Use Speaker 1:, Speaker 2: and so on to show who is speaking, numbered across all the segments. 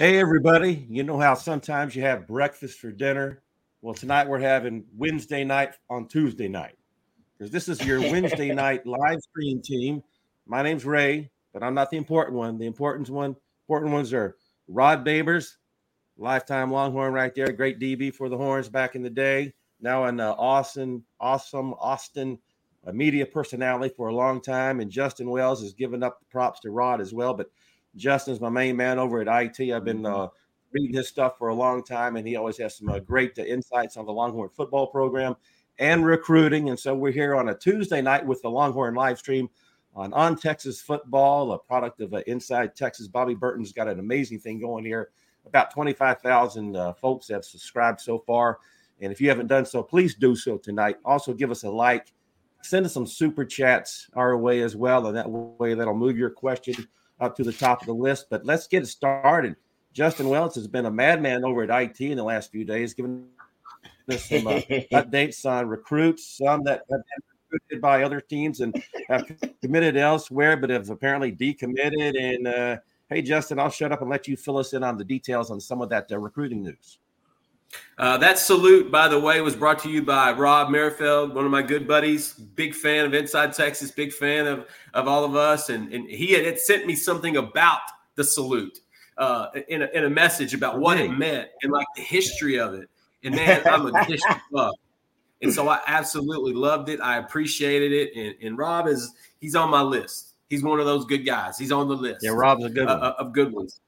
Speaker 1: Hey, everybody. You know how sometimes you have breakfast for dinner? Well, tonight we're having Wednesday night on Tuesday night because this is your Wednesday night live stream team. My name's Ray, but I'm not the important one. The important one, important ones are Rod Babers, lifetime Longhorn right there, great DB for the Horns back in the day. Now an uh, awesome, awesome Austin a media personality for a long time, and Justin Wells has given up the props to Rod as well. But Justin's my main man over at IT. I've been uh, reading his stuff for a long time, and he always has some uh, great uh, insights on the Longhorn football program and recruiting. And so we're here on a Tuesday night with the Longhorn live stream on On Texas Football, a product of uh, Inside Texas. Bobby Burton's got an amazing thing going here. About 25,000 uh, folks have subscribed so far. And if you haven't done so, please do so tonight. Also, give us a like. Send us some super chats our way as well. And that way, that'll move your question up to the top of the list. But let's get it started. Justin Wells has been a madman over at IT in the last few days, giving us some uh, updates on recruits, some that have been recruited by other teams and have committed elsewhere, but have apparently decommitted. And uh, hey, Justin, I'll shut up and let you fill us in on the details on some of that uh, recruiting news.
Speaker 2: Uh, that salute, by the way, was brought to you by Rob Merrifield, one of my good buddies. Big fan of Inside Texas, big fan of, of all of us. And, and he had, had sent me something about the salute uh, in, a, in a message about what it meant and like the history of it. And man, I'm a history buff. And so I absolutely loved it. I appreciated it. And, and Rob is, he's on my list. He's one of those good guys. He's on the list.
Speaker 1: Yeah, Rob's a good uh, one.
Speaker 2: Uh, of good ones.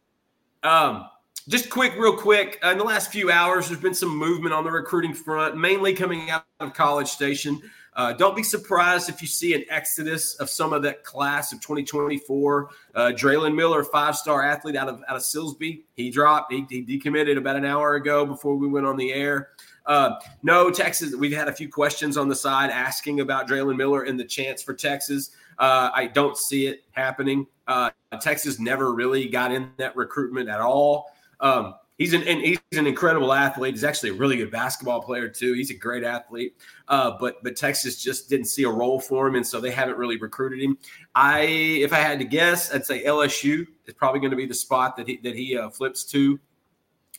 Speaker 2: Um, just quick, real quick. Uh, in the last few hours, there's been some movement on the recruiting front, mainly coming out of College Station. Uh, don't be surprised if you see an exodus of some of that class of 2024. Uh, Draylen Miller, five-star athlete out of out of Silsbee, he dropped. He, he decommitted about an hour ago before we went on the air. Uh, no, Texas. We've had a few questions on the side asking about Draylen Miller and the chance for Texas. Uh, I don't see it happening. Uh, Texas never really got in that recruitment at all. Um, he's an he's an incredible athlete. He's actually a really good basketball player too. He's a great athlete. Uh, but but Texas just didn't see a role for him, and so they haven't really recruited him. I, if I had to guess, I'd say LSU is probably going to be the spot that he that he uh, flips to.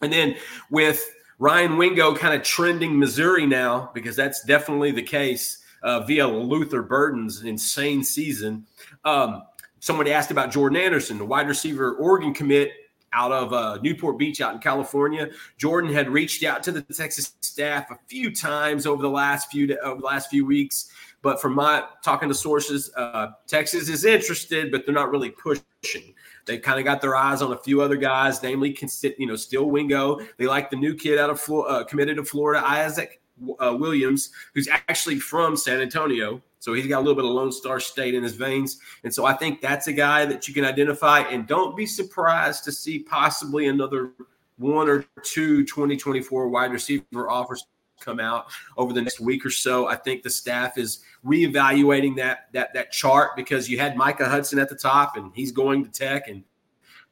Speaker 2: And then with Ryan Wingo kind of trending Missouri now, because that's definitely the case uh, via Luther Burden's insane season. Um, somebody asked about Jordan Anderson, the wide receiver Oregon commit out of uh, Newport Beach out in California. Jordan had reached out to the Texas staff a few times over the last few over the last few weeks, but from my talking to sources, uh, Texas is interested, but they're not really pushing. They kind of got their eyes on a few other guys, namely, you know, still Wingo. They like the new kid out of uh, committed to Florida, Isaac uh, Williams, who's actually from San Antonio. So he's got a little bit of Lone Star State in his veins. And so I think that's a guy that you can identify. And don't be surprised to see possibly another one or two 2024 wide receiver offers come out over the next week or so. I think the staff is reevaluating that that that chart because you had Micah Hudson at the top and he's going to Tech and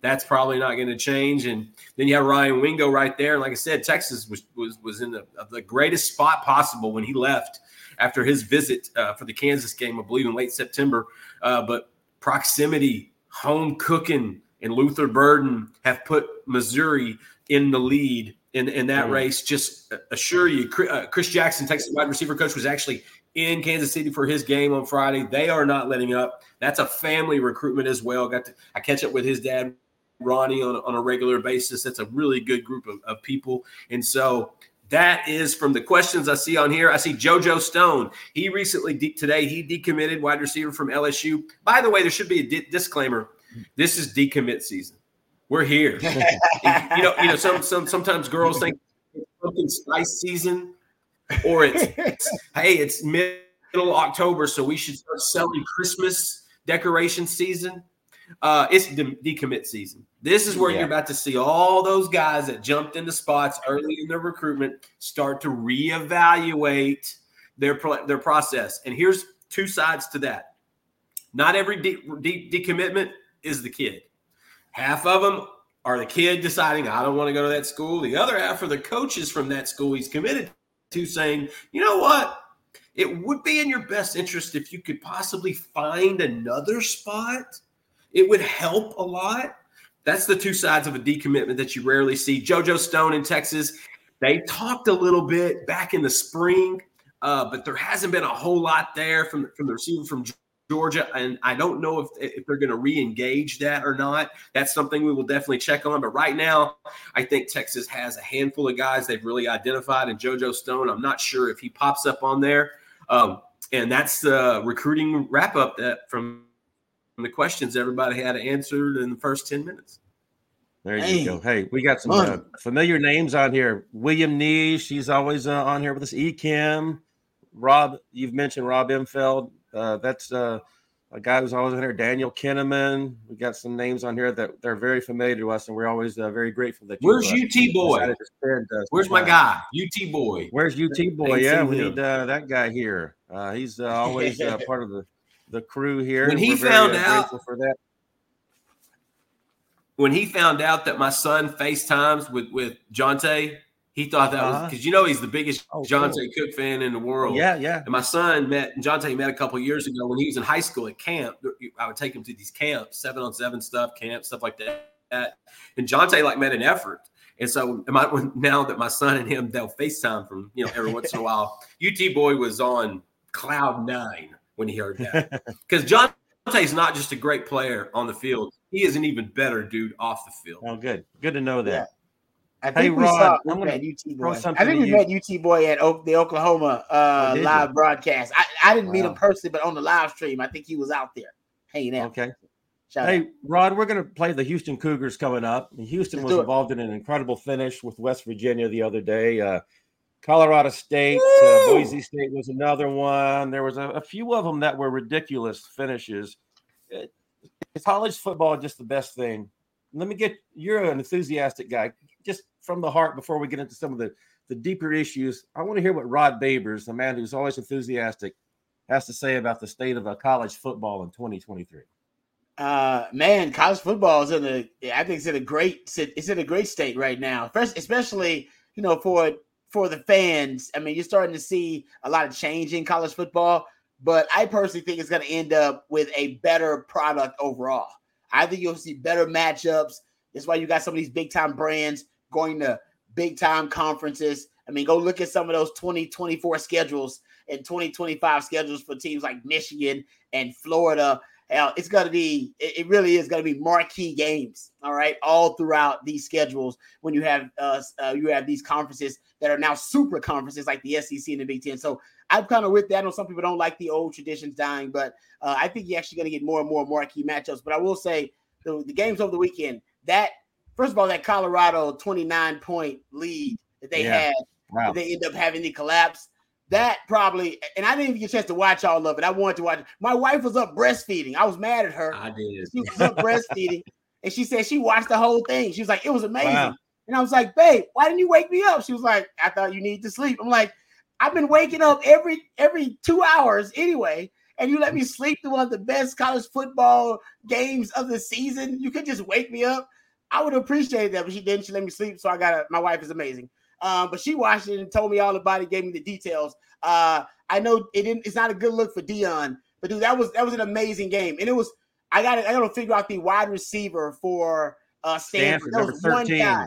Speaker 2: that's probably not going to change. And then you have Ryan Wingo right there. And like I said, Texas was was was in the, the greatest spot possible when he left after his visit uh, for the Kansas game, I believe in late September. Uh, but proximity, home cooking, and Luther Burden have put Missouri in the lead in, in that mm. race. Just assure you, uh, Chris Jackson, Texas wide receiver coach, was actually in Kansas City for his game on Friday. They are not letting up. That's a family recruitment as well. Got to I catch up with his dad Ronnie on, on a regular basis. That's a really good group of, of people. And so that is from the questions I see on here. I see JoJo Stone. He recently, de- today, he decommitted wide receiver from LSU. By the way, there should be a di- disclaimer. This is decommit season. We're here. you know, you know, some, some sometimes girls think it's pumpkin spice season, or it's hey, it's middle October, so we should start selling Christmas decoration season. Uh, it's de- decommit season. This is where yeah. you're about to see all those guys that jumped into spots early in their recruitment start to reevaluate their their process. And here's two sides to that. Not every de- de- decommitment is the kid. Half of them are the kid deciding I don't want to go to that school. The other half are the coaches from that school he's committed to saying, you know what? It would be in your best interest if you could possibly find another spot. It would help a lot That's the two sides of a decommitment that you rarely see. JoJo Stone in Texas, they talked a little bit back in the spring, uh, but there hasn't been a whole lot there from, from the receiver from Georgia, and I don't know if, if they're going to re-engage that or not. That's something we will definitely check on. But right now, I think Texas has a handful of guys they've really identified, and JoJo Stone. I'm not sure if he pops up on there. Um, and that's the recruiting wrap up that from the questions everybody had answered in the first 10 minutes.
Speaker 1: There you hey, go. Hey, we got some uh, familiar names on here. William Nee, she's always uh, on here with us. E. Kim, Rob, you've mentioned Rob Imfeld. Uh, that's uh, a guy who's always in here. Daniel Kinneman. We got some names on here that they're very familiar to us, and we're always uh, very grateful that.
Speaker 2: Where's UT boy? Where's my guy? UT boy.
Speaker 1: Where's UT boy? yeah, we need uh, that guy here. Uh, he's always part of the the crew here.
Speaker 2: When he we're found very, out for that. When he found out that my son FaceTimes with with Johntay he thought that uh-huh. was because you know he's the biggest oh, John cool. Cook fan in the world.
Speaker 1: Yeah, yeah.
Speaker 2: And my son met Johntay met a couple years ago when he was in high school at camp. I would take him to these camps, seven on seven stuff, camp stuff like that. And Johntay like made an effort. And so I, now that my son and him they'll FaceTime from you know every once in a while. UT boy was on cloud nine when he heard that because Johntay is not just a great player on the field; he is an even better dude off the field.
Speaker 1: Oh, good, good to know that. Yeah.
Speaker 3: I think hey, we Rod, saw we met UT boy. I think we you. met UT boy at o- the Oklahoma uh, oh, live you? broadcast. I, I didn't wow. meet him personally, but on the live stream, I think he was out there hanging out.
Speaker 1: Okay. Shout hey, out. Rod, we're going to play the Houston Cougars coming up. Houston Let's was involved in an incredible finish with West Virginia the other day. Uh, Colorado State, uh, Boise State was another one. There was a, a, few of them that were ridiculous finishes. It, college football just the best thing. Let me get you're an enthusiastic guy. Just from the heart before we get into some of the, the deeper issues. I want to hear what Rod Babers, the man who's always enthusiastic, has to say about the state of uh, college football in 2023.
Speaker 3: Uh, man, college football is in a, I think it's in a great, it's in a great state right now. First, especially, you know, for for the fans. I mean, you're starting to see a lot of change in college football, but I personally think it's going to end up with a better product overall. I think you'll see better matchups. That's why you got some of these big time brands going to big time conferences. I mean, go look at some of those 2024 schedules and 2025 schedules for teams like Michigan and Florida. Hell, it's going to be, it really is going to be marquee games. All right. All throughout these schedules when you have, uh, uh, you have these conferences that are now super conferences like the SEC and the Big Ten. So I'm kind of with that. I know some people don't like the old traditions dying, but uh, I think you're actually going to get more and more marquee matchups. But I will say the, the games over the weekend, that first of all, that Colorado 29 point lead that they yeah. had, wow. they end up having the collapse. That probably, and I didn't even get a chance to watch all of it. I wanted to watch. My wife was up breastfeeding. I was mad at her.
Speaker 2: I did.
Speaker 3: She was up breastfeeding, and she said she watched the whole thing. She was like, "It was amazing." Wow. And I was like, "Babe, why didn't you wake me up?" She was like, "I thought you need to sleep." I'm like, "I've been waking up every every two hours anyway." and you let me sleep through one of the best college football games of the season. You could just wake me up. I would appreciate that, but she didn't. She let me sleep, so I got my wife is amazing. Um, but she watched it and told me all about it, gave me the details. Uh, I know it didn't. It's not a good look for Deion, but dude, that was that was an amazing game, and it was. I got I got to figure out the wide receiver for uh, Stanford. Stanford that was 13. one guy.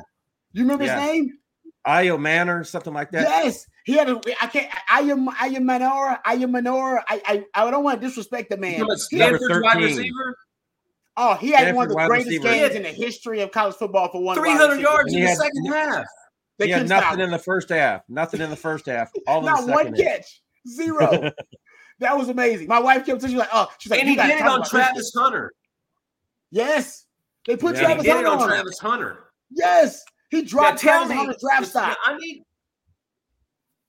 Speaker 3: You remember yeah. his name?
Speaker 1: Ayomanor, something like that.
Speaker 3: Yes, he had a. I can't. Ayo Ayomanor. Ayo Manor. I I I don't want to disrespect the man.
Speaker 2: Stanford's wide receiver.
Speaker 3: Oh, he had Stanford one of the greatest receiver. games in the history of college football for one.
Speaker 2: Three hundred yards in the had, second half.
Speaker 1: They he had nothing in the first half. Nothing in the first half. All
Speaker 3: Not one catch. Zero. that was amazing. My wife kept saying, "She's like, oh, she's like,
Speaker 2: and he did it on Travis Hunter.
Speaker 3: Yes, they put yeah, Travis Hunter on,
Speaker 2: on Travis Hunter.
Speaker 3: Yes, he dropped yeah, Travis Hunter's draft stock.
Speaker 2: I need.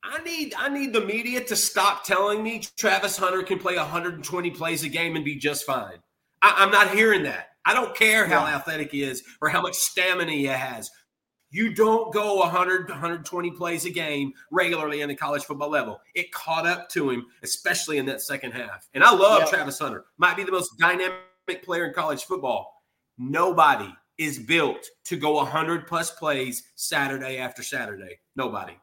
Speaker 2: I need I need the media to stop telling me Travis Hunter can play 120 plays a game and be just fine. I, am not hearing that. I don't care how yeah. athletic he is or how much stamina he has. You don't go 100, 120 plays a game regularly in the college football level. It caught up to him, especially in that second half. And I love yeah. Travis Hunter. Might be the most dynamic player in college football. Nobody is built to go 100 plus plays Saturday after Saturday. Nobody.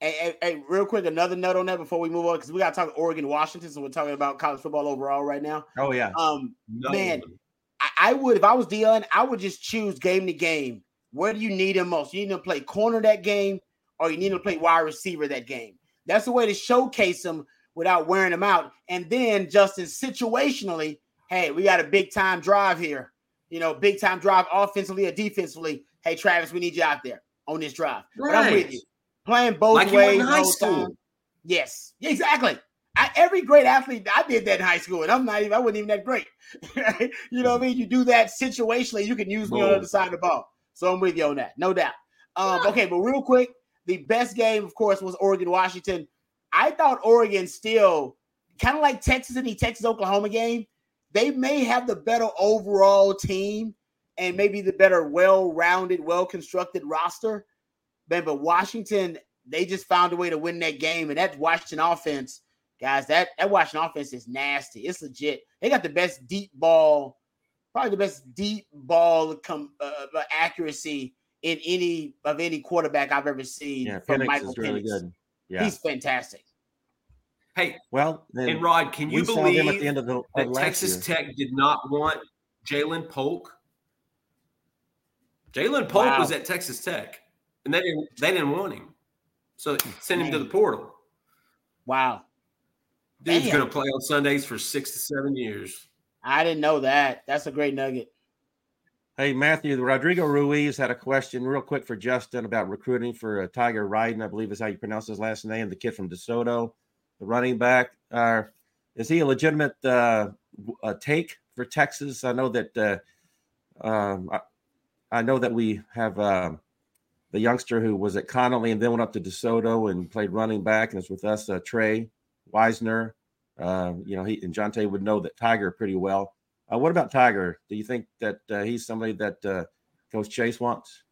Speaker 3: Hey, hey, hey, real quick, another note on that before we move on, because we got to talk Oregon, Washington. So we're talking about college football overall right now.
Speaker 1: Oh yeah.
Speaker 3: Um, no. man, I, I would if I was Deion, I would just choose game to game. Where do you need him most? You need to play corner that game, or you need to play wide receiver that game. That's the way to showcase him without wearing him out. And then Justin, situationally, hey, we got a big time drive here. You know, big time drive offensively or defensively. Hey, Travis, we need you out there on this drive. Right. But I'm with you. Playing both like ways. High school. Time. Yes, exactly. I, every great athlete, I did that in high school, and I'm not even, I wasn't even that great. you know what I mean? You do that situationally, you can use me on the other side of the ball. So I'm with you on that, no doubt. Um, okay, but real quick, the best game, of course, was Oregon Washington. I thought Oregon still kind of like Texas in the Texas Oklahoma game. They may have the better overall team and maybe the better, well rounded, well constructed roster. Man, but Washington, they just found a way to win that game. And that Washington offense, guys, that, that Washington offense is nasty. It's legit. They got the best deep ball, probably the best deep ball com- uh, uh accuracy in any of any quarterback I've ever seen.
Speaker 1: Yeah, from Michael is really good.
Speaker 3: Yeah, he's fantastic.
Speaker 2: Hey,
Speaker 1: well,
Speaker 2: and Rod, can you believe at the end of the, that Texas year. Tech did not want Ja'Lynn Polk? Ja'Lynn Polk wow. was at Texas Tech, and they didn't they didn't want him, so send him to the portal.
Speaker 3: Wow,
Speaker 2: dude's going to play on Sundays for six to seven years.
Speaker 3: I didn't know that. That's a great nugget.
Speaker 1: Hey, Matthew, Rodrigo Ruiz had a question real quick for Justin about recruiting for uh, Tiger Ryden, I believe is how you pronounce his last name, the kid from DeSoto, the running back. Uh, is he a legitimate uh, take for Texas? I know that uh, um, I, I, know that we have um, the youngster who was at Connally and then went up to DeSoto and played running back and is with us, uh, Trey Wisner. Uh, you know, he and Johntay would know that Tiger pretty well. Uh, what about Tiger? Do you think that uh, he's somebody that uh, Coach Choice wants?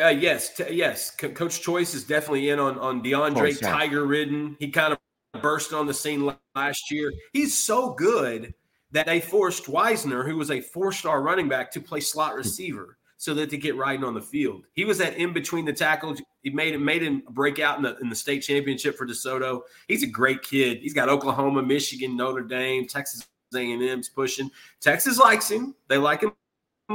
Speaker 2: Uh, yes, t- yes. Coach Choice is definitely in on on DeAndre Tiger ridden. He kind of burst on the scene last year. He's so good that they forced Wisner, who was a four star running back, to play slot receiver so that they get riding on the field. He was that in between the tackles. He made him made him break out in the in the state championship for DeSoto. He's a great kid. He's got Oklahoma, Michigan, Notre Dame, Texas A&M's pushing. Texas likes him. They like him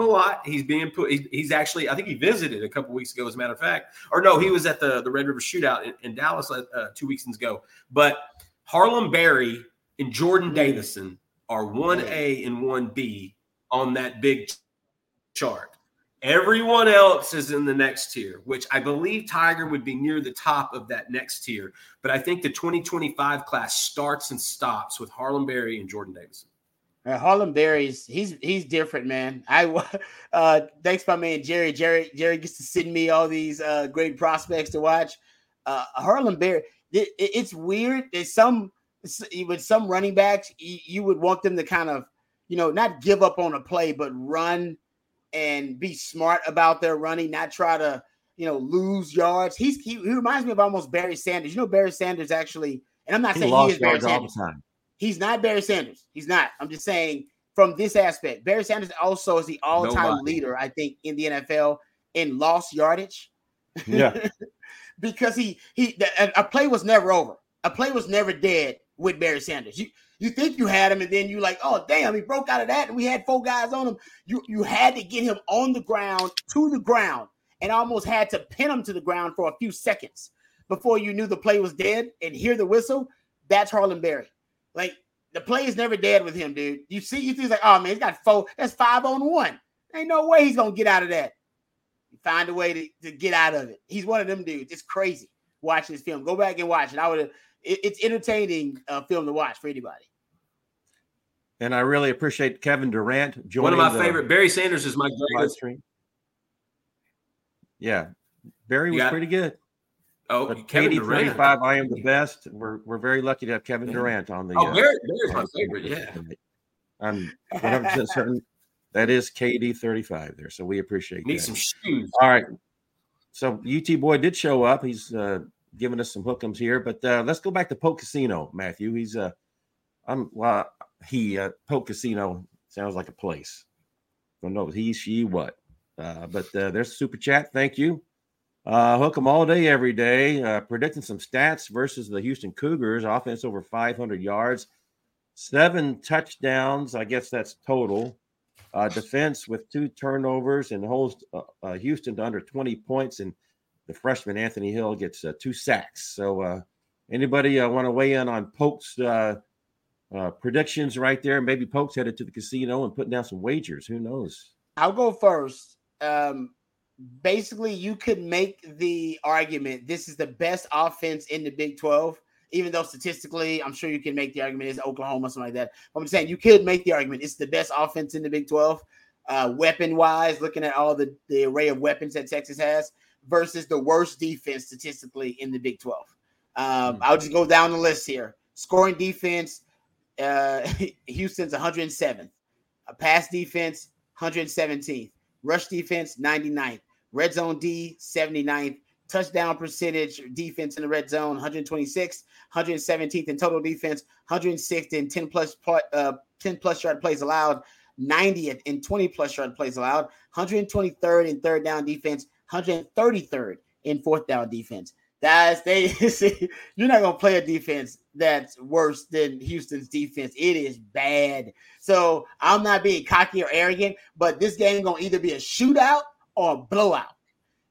Speaker 2: a lot. He's being put. he's actually. I think he visited a couple weeks ago, as a matter of fact. Or no, he was at the the Red River Shootout in, in Dallas uh, two weeks ago. But Harlem Berry and Jordan Davison are one A and one B on that big chart. Everyone else is in the next tier, which I believe Tiger would be near the top of that next tier. But I think the 2025 class starts and stops with Harlem Berry and Jordan Davison.
Speaker 3: Uh, Harlem Berry's he's he's different, man. I uh thanks my man Jerry. Jerry Jerry gets to send me all these uh great prospects to watch. Uh Harlem Berry, it, it, it's weird. There's some with some running backs, you, you would want them to kind of, you know, not give up on a play, but run and be smart about their running, not try to, you know, lose yards. He's he, he reminds me of almost Barry Sanders. You know, Barry Sanders actually, and I'm not he saying he is Barry Sanders. He's not Barry Sanders. He's not. I'm just saying from this aspect, Barry Sanders also is the all-time Nobody. leader, I think, in the NFL in lost yardage.
Speaker 1: Yeah.
Speaker 3: because he he a, play was never over. A play was never dead with Barry Sanders. You you think you had him, and then you like, oh damn, he broke out of that, and we had four guys on him. You you had to get him on the ground to the ground, and almost had to pin him to the ground for a few seconds before you knew the play was dead and hear the whistle. That's Harlem Berry. Like the play is never dead with him, dude. You see, you think like, oh man, he's got four. That's five on one. Ain't no way he's gonna get out of that. find a way to, to get out of it. He's one of them dudes. It's crazy watching this film. Go back and watch it. I would have it, it's entertaining uh, film to watch for anybody.
Speaker 1: And I really appreciate Kevin Durant joining.
Speaker 2: One of my favorite. Barry Sanders is my greatest. Stream.
Speaker 1: Yeah, Barry was pretty good.
Speaker 2: Oh, but Kevin KD
Speaker 1: Durant. 35, I am the best. We're we're very lucky to have Kevin Durant on the.
Speaker 2: Oh, uh, Barry, Barry's my favorite. Yeah,
Speaker 1: I'm 100 percent certain that is KD 35 there. So we appreciate.
Speaker 2: Need
Speaker 1: that.
Speaker 2: some shoes.
Speaker 1: All right. So UT boy did show up. He's uh, giving us some hookums here. But uh, let's go back to Poke Casino, Matthew. He's uh, I'm well, he uh, Polk Casino sounds like a place. I Don't know he, she, what. Uh, but uh, there's super chat. Thank you. Uh, hook them all day, every day. Uh, predicting some stats versus the Houston Cougars. Offense over 500 yards. seven touchdowns. I guess that's total. Uh, defense with two turnovers and holds uh, uh, Houston to under 20 points. And the freshman Anthony Hill gets uh, two sacks. So, anybody want to weigh in on Polk's predictions right there? Maybe Polk's headed to the casino and putting down some wagers. Who knows?
Speaker 3: I'll go first. Um, basically, you could make the argument this is the best offense in the Big 12 even though statistically, I'm sure you can make the argument is Oklahoma, something like that. But I'm saying you could make the argument it's the best offense in the Big 12, uh, weapon wise, looking at all the, the array of weapons that Texas has versus the worst defense statistically in the Big 12. Um, mm-hmm. I'll just go down the list here. Scoring defense, uh, Houston's 107th. A pass defense, 117th. Rush defense, 99th. Red zone D, 79th touchdown percentage defense in the red zone 126th 117th in total defense 106th in 10 plus uh, 10 plus yard plays allowed 90th in 20 plus yard plays allowed 123rd in third down defense 133rd in fourth down defense that's they see, you're not gonna play a defense that's worse than Houston's defense. It is bad. So I'm not being cocky or arrogant, but this game gonna either be a shootout or a blowout.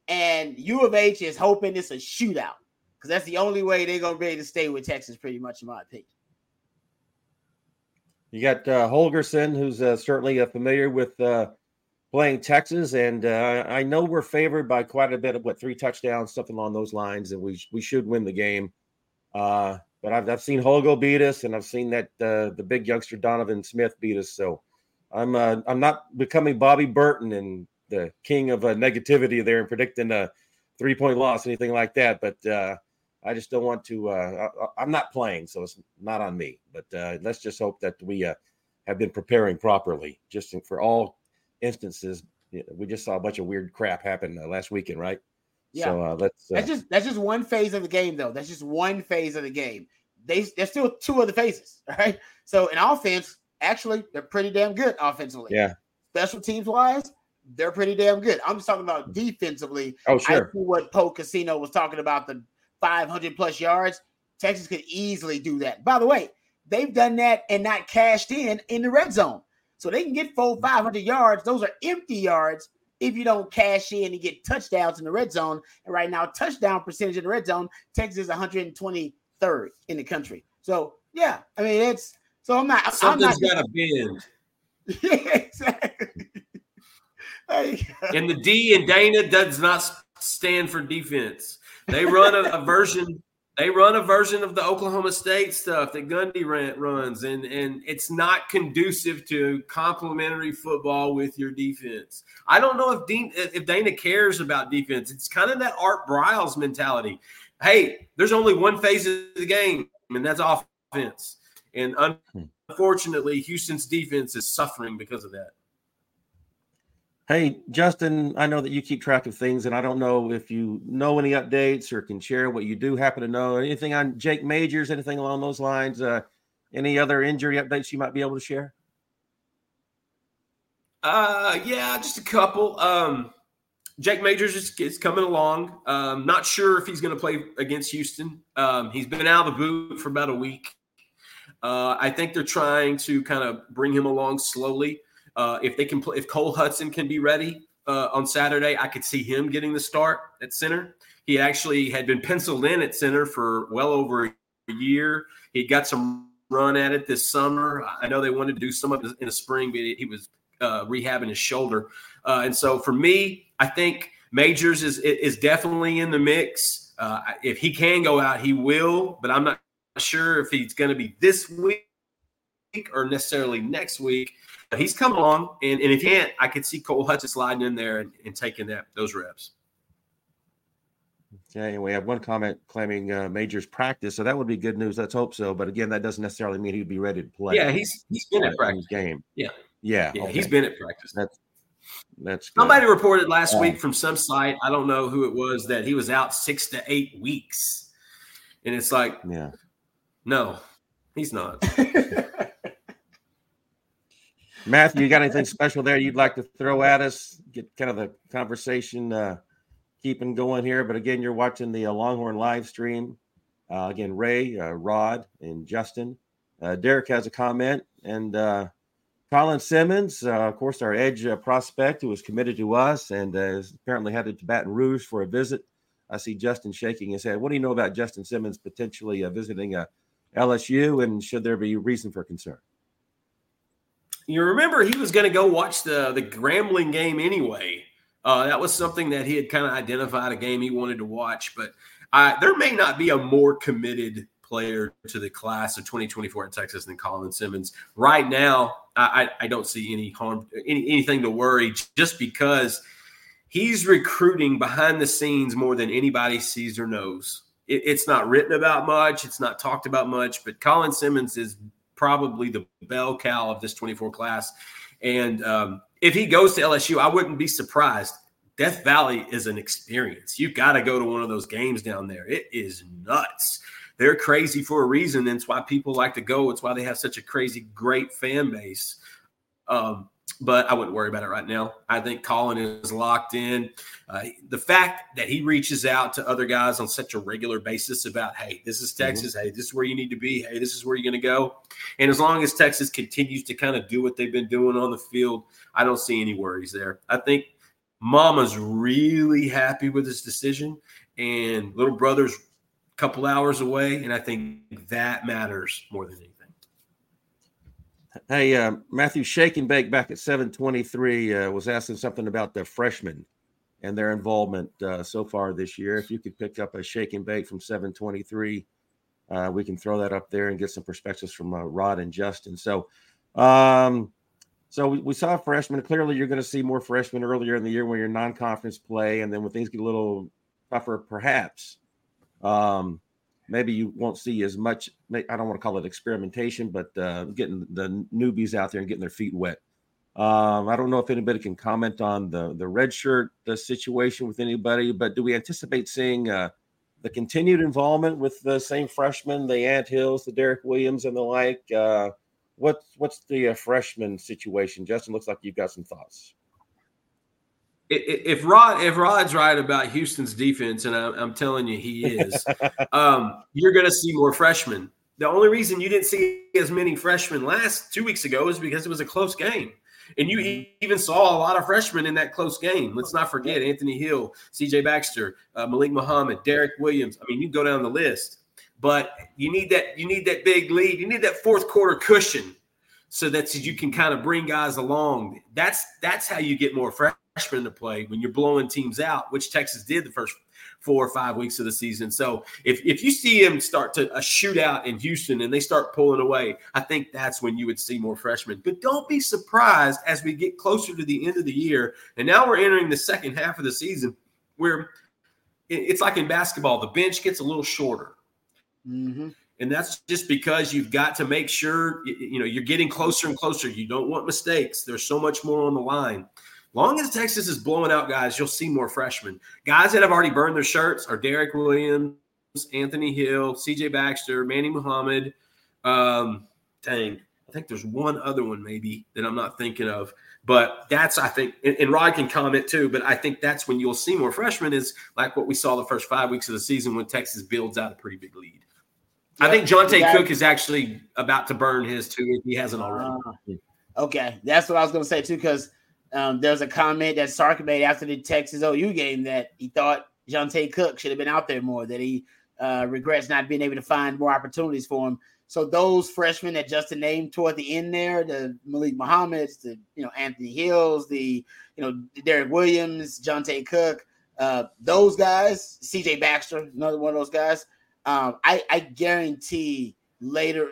Speaker 3: And U of H is hoping it's a shootout because that's the only way they're going to be able to stay with Texas, pretty much, in my opinion.
Speaker 1: You got uh, Holgorsen, who's uh, certainly uh, familiar with uh, playing Texas, and uh, I know we're favored by quite a bit of what three touchdowns, something along those lines, and we we should win the game. Uh, but I've, I've seen Holgo beat us, and I've seen that the big youngster Donovan Smith beat us. So I'm I'm not becoming Bobby Burton and the king of uh, negativity there and predicting a three point loss, anything like that. But uh, I just don't want to. Uh, I, am not playing, so it's not on me. But uh, let's just hope that we uh, have been preparing properly, just for all instances. We just saw a bunch of weird crap happen uh, last weekend, right?
Speaker 3: Yeah. So let's. that's just that's just one phase of the game, though. That's just one phase of the game. They there's still two other phases, right? So in offense, actually, they're pretty damn good offensively.
Speaker 1: Yeah.
Speaker 3: Special teams wise, they're pretty damn good. I'm just talking about mm. defensively.
Speaker 1: Oh, sure.
Speaker 3: I see what Polk Casino was talking about the 500 plus yards. Texas could easily do that. By the way, they've done that and not cashed in in the red zone. So they can get full mm. 500 yards. Those are empty yards if you don't cash in and get touchdowns in the red zone. And right now, touchdown percentage in the red zone, Texas is 123rd in the country. So yeah, I mean it's so I'm not.
Speaker 2: Something's got to bend.
Speaker 3: Yeah, exactly
Speaker 2: and the D in Dana does not stand for defense. They run a, a, version. They run a version of the Oklahoma State stuff that Gundy ran, runs, and and it's not conducive to complementary football with your defense. I don't know if Dean, if Dana cares about defense. It's kind of that Art Briles mentality. Hey, there's only one phase of the game, and that's offense. And hmm. unfortunately, Houston's defense is suffering because of that.
Speaker 1: Hey, Justin, I know that you keep track of things, and I don't know if you know any updates or can share what you do happen to know. Anything on Jake Majors, anything along those lines? Uh, any other injury updates you might be able to share?
Speaker 2: Uh, yeah, just a couple. Um, Jake Majors is, is coming along. Um, not sure if he's going to play against Houston. Um, he's been out of the boot for about a week. Uh, I think they're trying to kind of bring him along slowly. Uh, if they can, play, if Cole Hudson can be ready uh, on Saturday, I could see him getting the start at center. He actually had been penciled in at center for well over a year. He got some run at it this summer. I know they wanted to do some of it in the spring, but he was uh, rehabbing his shoulder. Uh, and so for me, I think Majors is is definitely in the mix. Uh, if he can go out, he will, but I'm not sure if he's going to be this week or necessarily next week he's come along, and, and if he can't, I could see Cole Hudson sliding in there and, and taking that those reps.
Speaker 1: Okay, and we have one comment claiming uh, Majors practice, so that would be good news. Let's hope so. But again, that doesn't necessarily mean he'd be ready to play.
Speaker 2: Yeah, he's he's been at practice
Speaker 1: game.
Speaker 2: Yeah,
Speaker 1: yeah,
Speaker 2: yeah. Okay. He's been at practice.
Speaker 1: That's that's
Speaker 2: good. somebody reported last week from some site. I don't know who it was that he was out six to eight weeks, and it's like,
Speaker 1: yeah,
Speaker 2: no, he's not.
Speaker 1: Matthew, you got anything special there you'd like to throw at us? Get kind of the conversation uh, keeping going here. But again, you're watching the uh, Longhorn live stream. Uh, again, Ray, uh, Rod, and Justin Uh, Derek has a comment, and uh, Colin Simmons, of course, our edge prospect who was committed to us and is apparently headed to Baton Rouge for a visit. I see Justin shaking his head. What do you know about Justin Simmons potentially visiting LSU, and should there be reason for concern?
Speaker 2: You remember he was going to go watch the the Grambling game anyway. Uh, that was something that he had kind of identified a game he wanted to watch, but there may not be a more committed player to the class of 2024 at Texas than Colin Simmons. Right now, I, I don't see any harm, any, anything to worry, just because he's recruiting behind the scenes more than anybody sees or knows. It, it's not written about much, it's not talked about much, but Colin Simmons is probably the bell cow of this 24 class. And um, if he goes to LSU, I wouldn't be surprised. Death Valley is an experience. You've got to go to one of those games down there. It is nuts they're crazy for a reason. That's why people like to go. It's why they have such a crazy, great fan base. Um, but I wouldn't worry about it right now. I think Colin is locked in. Uh, the fact that he reaches out to other guys on such a regular basis about, hey, this is mm-hmm. Texas. Mm-hmm. Hey, this is where you need to be. Hey, this is where you're going to go. And as long as Texas continues to kind of do what they've been doing on the field, I don't see any worries there. I think Mama's really happy with his decision, and little brother's a couple hours away, and I think that matters more than anything.
Speaker 1: Hey, uh, Matthew Shakenbake back at 723 uh, was asking something about the freshmen and their involvement uh, so far this year. If you could pick up a shake and bake from 723, uh, we can throw that up there and get some perspectives from uh, Rod and Justin. So, um, so we, we saw freshmen. Clearly, you're going to see more freshmen earlier in the year when you're non-conference play, and then when things get a little tougher, perhaps um, maybe you won't see as much. I don't want to call it experimentation, but uh, getting the newbies out there and getting their feet wet. Um, I don't know if anybody can comment on the the red shirt the situation with anybody, but do we anticipate seeing uh, the continued involvement with the same freshmen, the Ant Hills, the Derek Williams, and the like? Uh, what's what's the uh, freshman situation? Justin, looks like you've got some thoughts
Speaker 2: if Rod if Rod's right about Houston's defense, and I'm, I'm telling you he is, um, you're going to see more freshmen. The only reason you didn't see as many freshmen last two weeks ago is because it was a close game. And you even saw a lot of freshmen in that close game. Let's not forget Anthony Hill, CJ Baxter, uh, Malik Muhammad, Derek Williams. I mean, you go down the list, but you need that you need that big lead. You need that fourth quarter cushion so that you can kind of bring guys along. That's that's how you get more freshmen freshmen to play when you're blowing teams out, which Texas did the first four or five weeks of the season. So if, if you see them start to a shootout in Houston and they start pulling away, I think that's when you would see more freshmen. But don't be surprised as we get closer to the end of the year. And now we're entering the second half of the season where it's like in basketball, the bench gets a little shorter. Mm-hmm. And that's just because you've got to make sure you know you're getting closer and closer. You don't want mistakes. There's so much more on the line. Long as Texas is blowing out guys, you'll see more freshmen. Guys that have already burned their shirts are Derek Williams, Anthony Hill, CJ Baxter, Manny Muhammad. Um, dang, I think there's one other one maybe that I'm not thinking of. But that's, I think, and, and Rod can comment too, but I think that's when you'll see more freshmen is like what we saw the first five weeks of the season when Texas builds out a pretty big lead. I think Johntay Cook is actually about to burn his too if he hasn't already.
Speaker 3: Uh, okay, that's what I was going to say too, because – um, there was a comment that Sark made after the Texas OU game that he thought Johntay Cook should have been out there more, that he uh, regrets not being able to find more opportunities for him. So those freshmen that Justin named toward the end there, the Malik Muhammad's, the you know Anthony Hills, the you know Derek Williams, Johntay Cook, uh, those guys, CJ Baxter, another one of those guys. Um, I, I guarantee later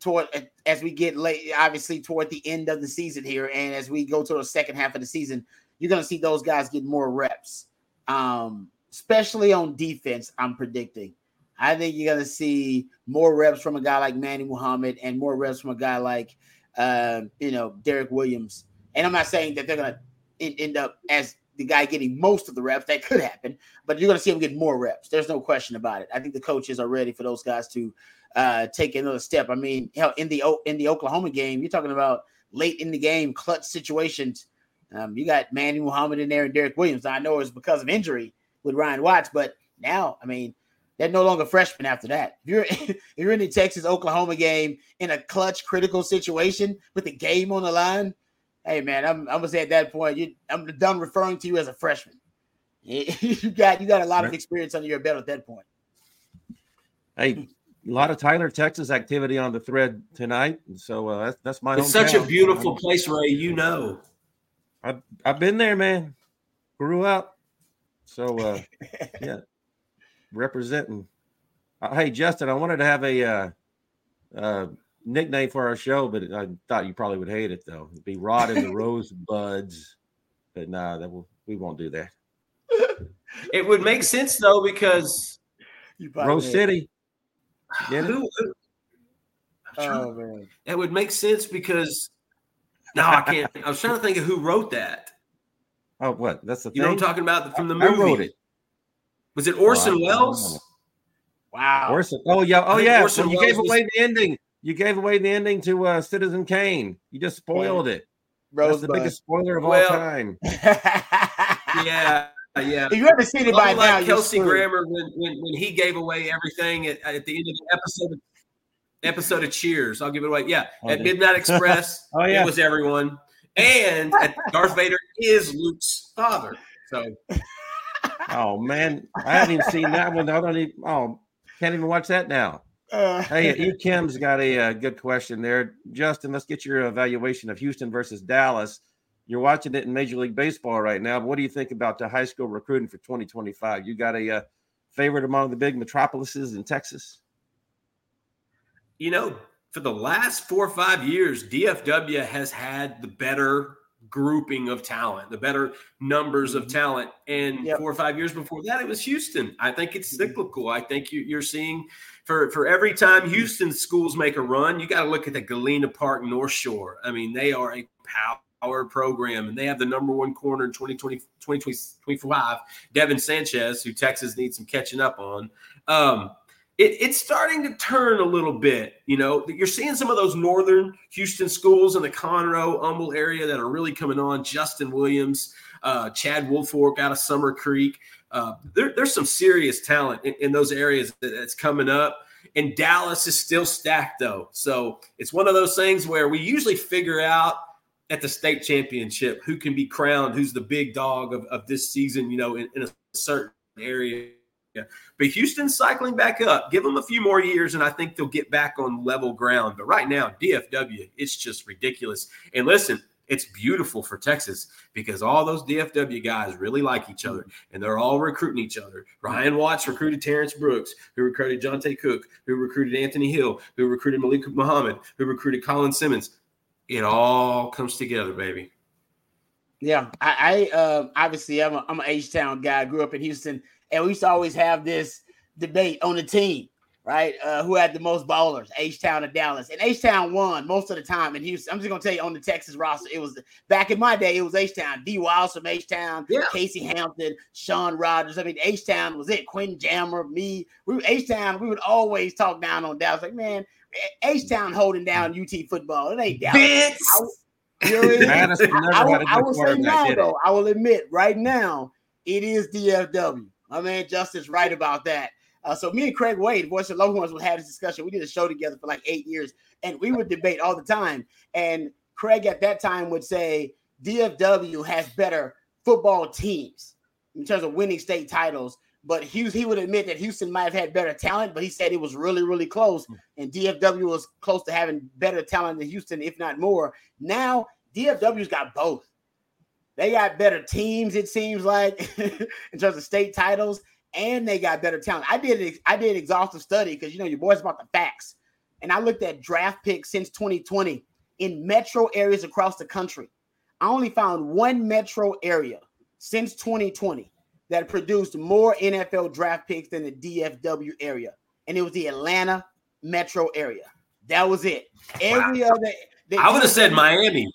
Speaker 3: toward as we get late, obviously toward the end of the season here, and as we go to the second half of the season, you're going to see those guys get more reps, um, especially on defense. I'm predicting. I think you're going to see more reps from a guy like Manny Muhammad and more reps from a guy like, uh, you know, Derek Williams. And I'm not saying that they're going to end up as the guy getting most of the reps. That could happen, but you're going to see him get more reps. There's no question about it. I think the coaches are ready for those guys to uh, take another step. I mean, hell, in the in the Oklahoma game, you're talking about late in the game clutch situations. Um, you got Manny Muhammad in there and Derek Williams. I know it's because of injury with Ryan Watts, but now, I mean, they're no longer freshmen after that. If you're if you're in the Texas Oklahoma game in a clutch critical situation with the game on the line, hey man, I'm I'm gonna say at that point, you I'm done referring to you as a freshman. You got you got a lot of experience under your belt at that point.
Speaker 1: Hey, a lot of Tyler, Texas activity on the thread tonight. So uh, that's that's my.
Speaker 2: It's such a beautiful place, Ray. You know,
Speaker 1: I've I've been there, man. Grew up. So uh, yeah, representing. Uh, hey, Justin, I wanted to have a uh, uh, nickname for our show, but I thought you probably would hate it though. It'd be Rod and the Rosebuds, but nah, that will, we won't do that.
Speaker 2: It would make sense though because
Speaker 1: Rose City.
Speaker 2: Get it? Who, who, oh man, it would make sense because no, I can't. I was trying to think of who wrote that.
Speaker 1: Oh, what? That's the
Speaker 2: you
Speaker 1: thing?
Speaker 2: know what I'm talking about from the movie.
Speaker 1: I wrote it.
Speaker 2: Was it Orson oh, Welles?
Speaker 3: Wow.
Speaker 1: Orson. Oh yeah. Oh yeah. Orson you gave away was... the ending. You gave away the ending to uh, Citizen Kane. You just spoiled yeah. it. Rose That's the biggest spoiler of well, all time.
Speaker 2: yeah. Yeah,
Speaker 3: if you haven't seen it by
Speaker 2: like now, Kelsey Grammer when, when when he gave away everything at, at the end of the episode of, episode of Cheers. I'll give it away. Yeah, oh, at Midnight Express, oh yeah, it was everyone, and Darth Vader is Luke's father. So,
Speaker 1: oh man, I haven't even seen that one. I don't even. Oh, can't even watch that now. Uh, hey, E. Kim's got a, a, uh, good question there. Justin, let's get your evaluation of Houston versus Dallas. You're watching it in Major League Baseball right now. What do you think about the high school recruiting for 2025? You got a uh, favorite among the big metropolises in Texas?
Speaker 2: You know, for the last four or five years, DFW has had the better grouping of talent, the better numbers of mm-hmm. talent. And yep. four or five years before that, it was Houston. I think it's mm-hmm. cyclical. I think you, are seeing for, for every time Houston schools make a run, you got to look at the Galena Park North Shore. I mean, they are a power program, and they have the number one corner in 2020, 2025, Devin Sanchez, who Texas needs some catching up on. Um, it, it's starting to turn a little bit. You know, you're seeing some of those northern Houston schools in the Conroe, Humble area that are really coming on. Justin Williams, uh, Chad Wolfork out of Summer Creek. Uh, there, there's some serious talent in, in those areas that, that's coming up. And Dallas is still stacked, though. So it's one of those things where we usually figure out at the state championship who can be crowned, who's the big dog of, of this season, you know, in, in a certain area but Houston's cycling back up. Give them a few more years, and I think they'll get back on level ground. But right now, DFW, it's just ridiculous. And listen, it's beautiful for Texas because all those DFW guys really like each other and they're all recruiting each other. Ryan Watts recruited Terrence Brooks, who recruited Johntay Cook, who recruited Anthony Hill, who recruited Malik Muhammad, who recruited Colin Simmons. It all comes together, baby.
Speaker 3: Yeah, I, I uh, obviously I'm a, I'm an H Town guy. I grew up in Houston and we used to always have this debate on the team, right? Uh, who had the most ballers, H Town or Dallas? And H Town won most of the time in Houston. I'm just gonna tell you on the Texas roster, it was back in my day, it was H Town, D Wiles from H Town, yeah. Casey Hampton, Shaun Rogers. I mean, H Town was it. Quinn Jammer, me, we H Town. We would always talk down on Dallas. Like, man, H Town holding down UT football. It ain't Dallas. I, you know I, I, I will say now, though, I will admit right now, it is DFW. My man Justin's right about that. Uh, so me and Craig Wade, voice of Longhorns, would have this discussion. We did a show together for like eight years, and we would debate all the time. And Craig at that time would say DFW has better football teams in terms of winning state titles. But he, he would admit that Houston might have had better talent, but he said it was really, really close. Hmm. And DFW was close to having better talent than Houston, if not more. Now, DFW's got both. They got better teams, it seems like, in terms of state titles, and they got better talent. I did I did exhaustive study because you know your boys about the facts, and I looked at draft picks since 2020 in metro areas across the country. I only found one metro area since 2020 that produced more NFL draft picks than the DFW area, and it was the Atlanta metro area. That was it. Every wow. other.
Speaker 2: I would have said Miami.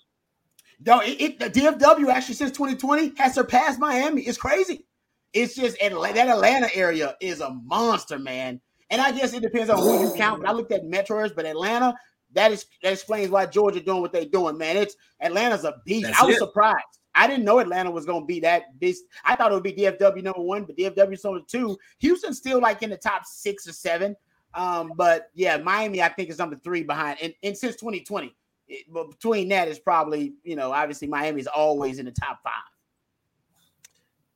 Speaker 3: No, it, it, the DFW actually since 2020 has surpassed Miami. It's crazy. It's just Atlanta, that Atlanta area is a monster, man. And I guess it depends on who you count. But I looked at metros, but Atlanta, that is that explains why Georgia doing what they're doing, man. It's Atlanta's a beast. That's I was it. surprised. I didn't know Atlanta was going to be that. This I thought it would be DFW number one, but DFW's number two. Houston's still like in the top six or seven. Um, but yeah, Miami I think is number three behind, and, and since 2020, it, but between that is probably you know obviously Miami is always in the top five.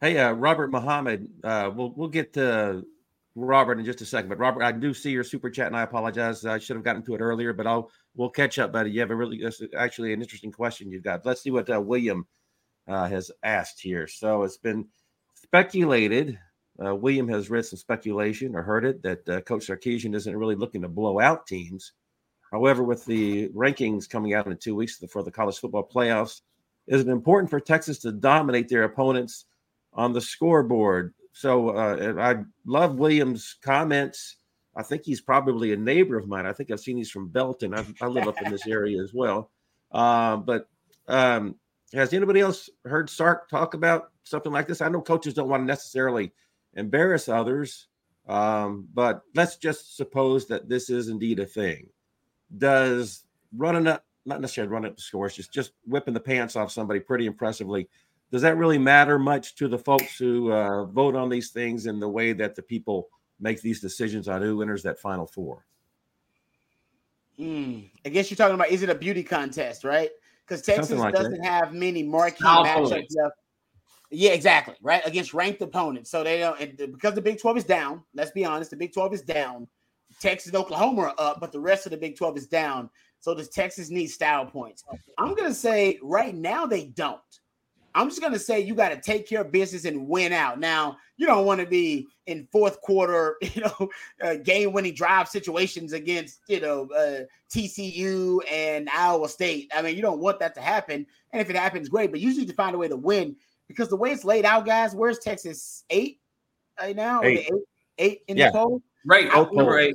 Speaker 1: Hey, uh, Robert Muhammad, uh, we'll we'll get to Robert in just a second. But Robert, I do see your super chat, and I apologize. I should have gotten to it earlier, but I'll we'll catch up, buddy. You have a really actually an interesting question you've got. Let's see what uh, William uh, has asked here. So it's been speculated. Uh, William has read some speculation or heard it that uh, Coach Sarkisian isn't really looking to blow out teams. However, with the rankings coming out in two weeks for the college football playoffs, is it important for Texas to dominate their opponents on the scoreboard? So uh, I love Williams' comments. I think he's probably a neighbor of mine. I think I've seen he's from Belton. I, I live up in this area as well. Uh, but um, has anybody else heard Sark talk about something like this? I know coaches don't want to necessarily embarrass others, um, but let's just suppose that this is indeed a thing. Does running up, not necessarily running up the scores, just just whipping the pants off somebody pretty impressively, does that really matter much to the folks who uh, vote on these things in the way that the people make these decisions on who enters that final four?
Speaker 3: Mm, I guess you're talking about is it a beauty contest, right? Because Texas like doesn't that. have many marquee matchups left. Yeah, exactly. Right against ranked opponents, so they don't because the Big Twelve is down. Let's be honest, the Big Twelve is down. Texas and Oklahoma are up, but the rest of the Big Twelve is down. So does Texas need style points? I'm gonna say right now they don't. I'm just gonna say you got to take care of business and win out. Now you don't want to be in fourth quarter, you know, uh, game-winning drive situations against you know uh, TCU and Iowa State. I mean, you don't want that to happen. And if it happens, great. But usually to find a way to win because the way it's laid out, guys. Where's Texas eight right now?
Speaker 1: Eight,
Speaker 3: eight, eight in yeah. the poll.
Speaker 2: Right,
Speaker 3: right.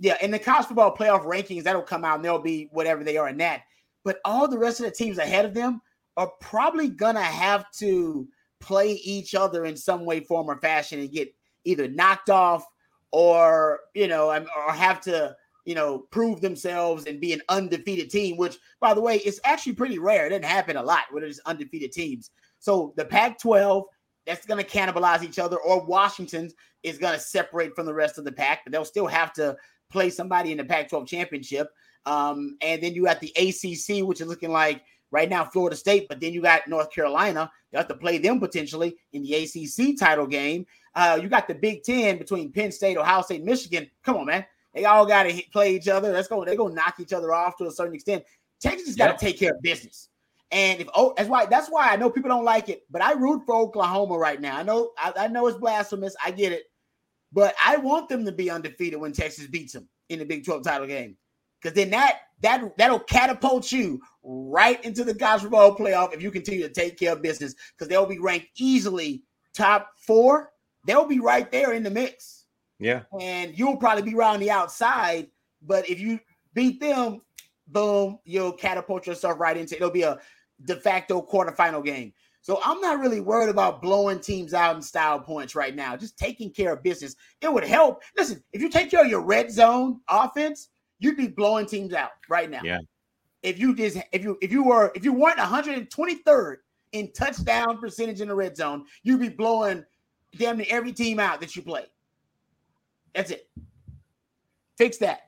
Speaker 3: Yeah, in the college football playoff rankings, that'll come out and they'll be whatever they are in that. But all the rest of the teams ahead of them are probably gonna have to play each other in some way, form, or fashion and get either knocked off or you know, or have to you know prove themselves and be an undefeated team. Which, by the way, is actually pretty rare. It doesn't happen a lot with there's undefeated teams. So the Pac-12 that's going to cannibalize each other, or Washington is going to separate from the rest of the pack, but they'll still have to play somebody in the Pac-12 championship. Um, and then you got the ACC, which is looking like right now Florida State, but then you got North Carolina. You have to play them potentially in the ACC title game. Uh, you got the Big Ten between Penn State, Ohio State, Michigan. Come on, man. They all got to play each other. Let's go. They're going to knock each other off to a certain extent. Texas has got to take care of business. And if oh, that's why that's why I know people don't like it, but I root for Oklahoma right now. I know I, I know it's blasphemous. I get it, but I want them to be undefeated when Texas beats them in the Big 12 title game because then that that that'll catapult you right into the college football playoff if you continue to take care of business because they'll be ranked easily top four. They'll be right there in the mix.
Speaker 1: Yeah,
Speaker 3: and you'll probably be around the outside. But if you beat them, boom, you'll catapult yourself right into it'll be a de facto quarterfinal game. So I'm not really worried about blowing teams out in style points right now. Just taking care of business. It would help. Listen, if you take care of your red zone offense, you'd be blowing teams out right now.
Speaker 1: Yeah.
Speaker 3: If you just if you if you were if you weren't 123rd in touchdown percentage in the red zone, you'd be blowing damn near every team out that you play. That's it. Fix that.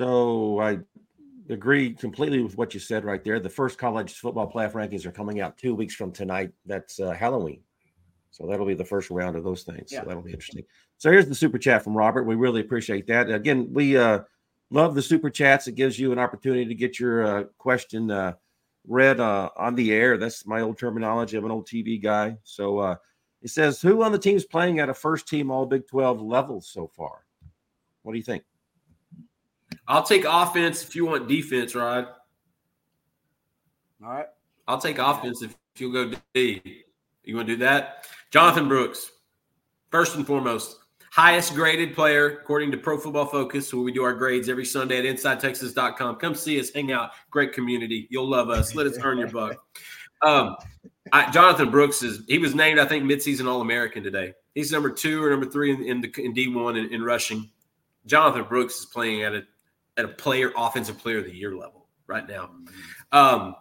Speaker 1: So I agree completely with what you said right there. The first college football playoff rankings are coming out two weeks from tonight. That's uh, Halloween. So that'll be the first round of those things.
Speaker 3: Yeah.
Speaker 1: So that'll be interesting. So here's the super chat from Robert. We really appreciate that. Again, we uh, love the super chats. It gives you an opportunity to get your uh, question uh, read uh, on the air. That's my old terminology. I'm an old TV guy. So uh, it says, Who on the team's playing at a first team All Big 12 level so far? What do you think?
Speaker 2: I'll take offense if you want defense, Rod.
Speaker 3: All right.
Speaker 2: I'll take offense if you'll go D. You want to do that? Jonathan Brooks, first and foremost, highest graded player according to Pro Football Focus, where we do our grades every Sunday at InsideTexas.com. Come see us, hang out, great community. You'll love us. Let us earn your buck. Um, I, Jonathan Brooks is he was named I think midseason All American today. He's number two or number three in, in the in D one in, in rushing. Jonathan Brooks is playing at a at a player offensive player of the year level right now. Um,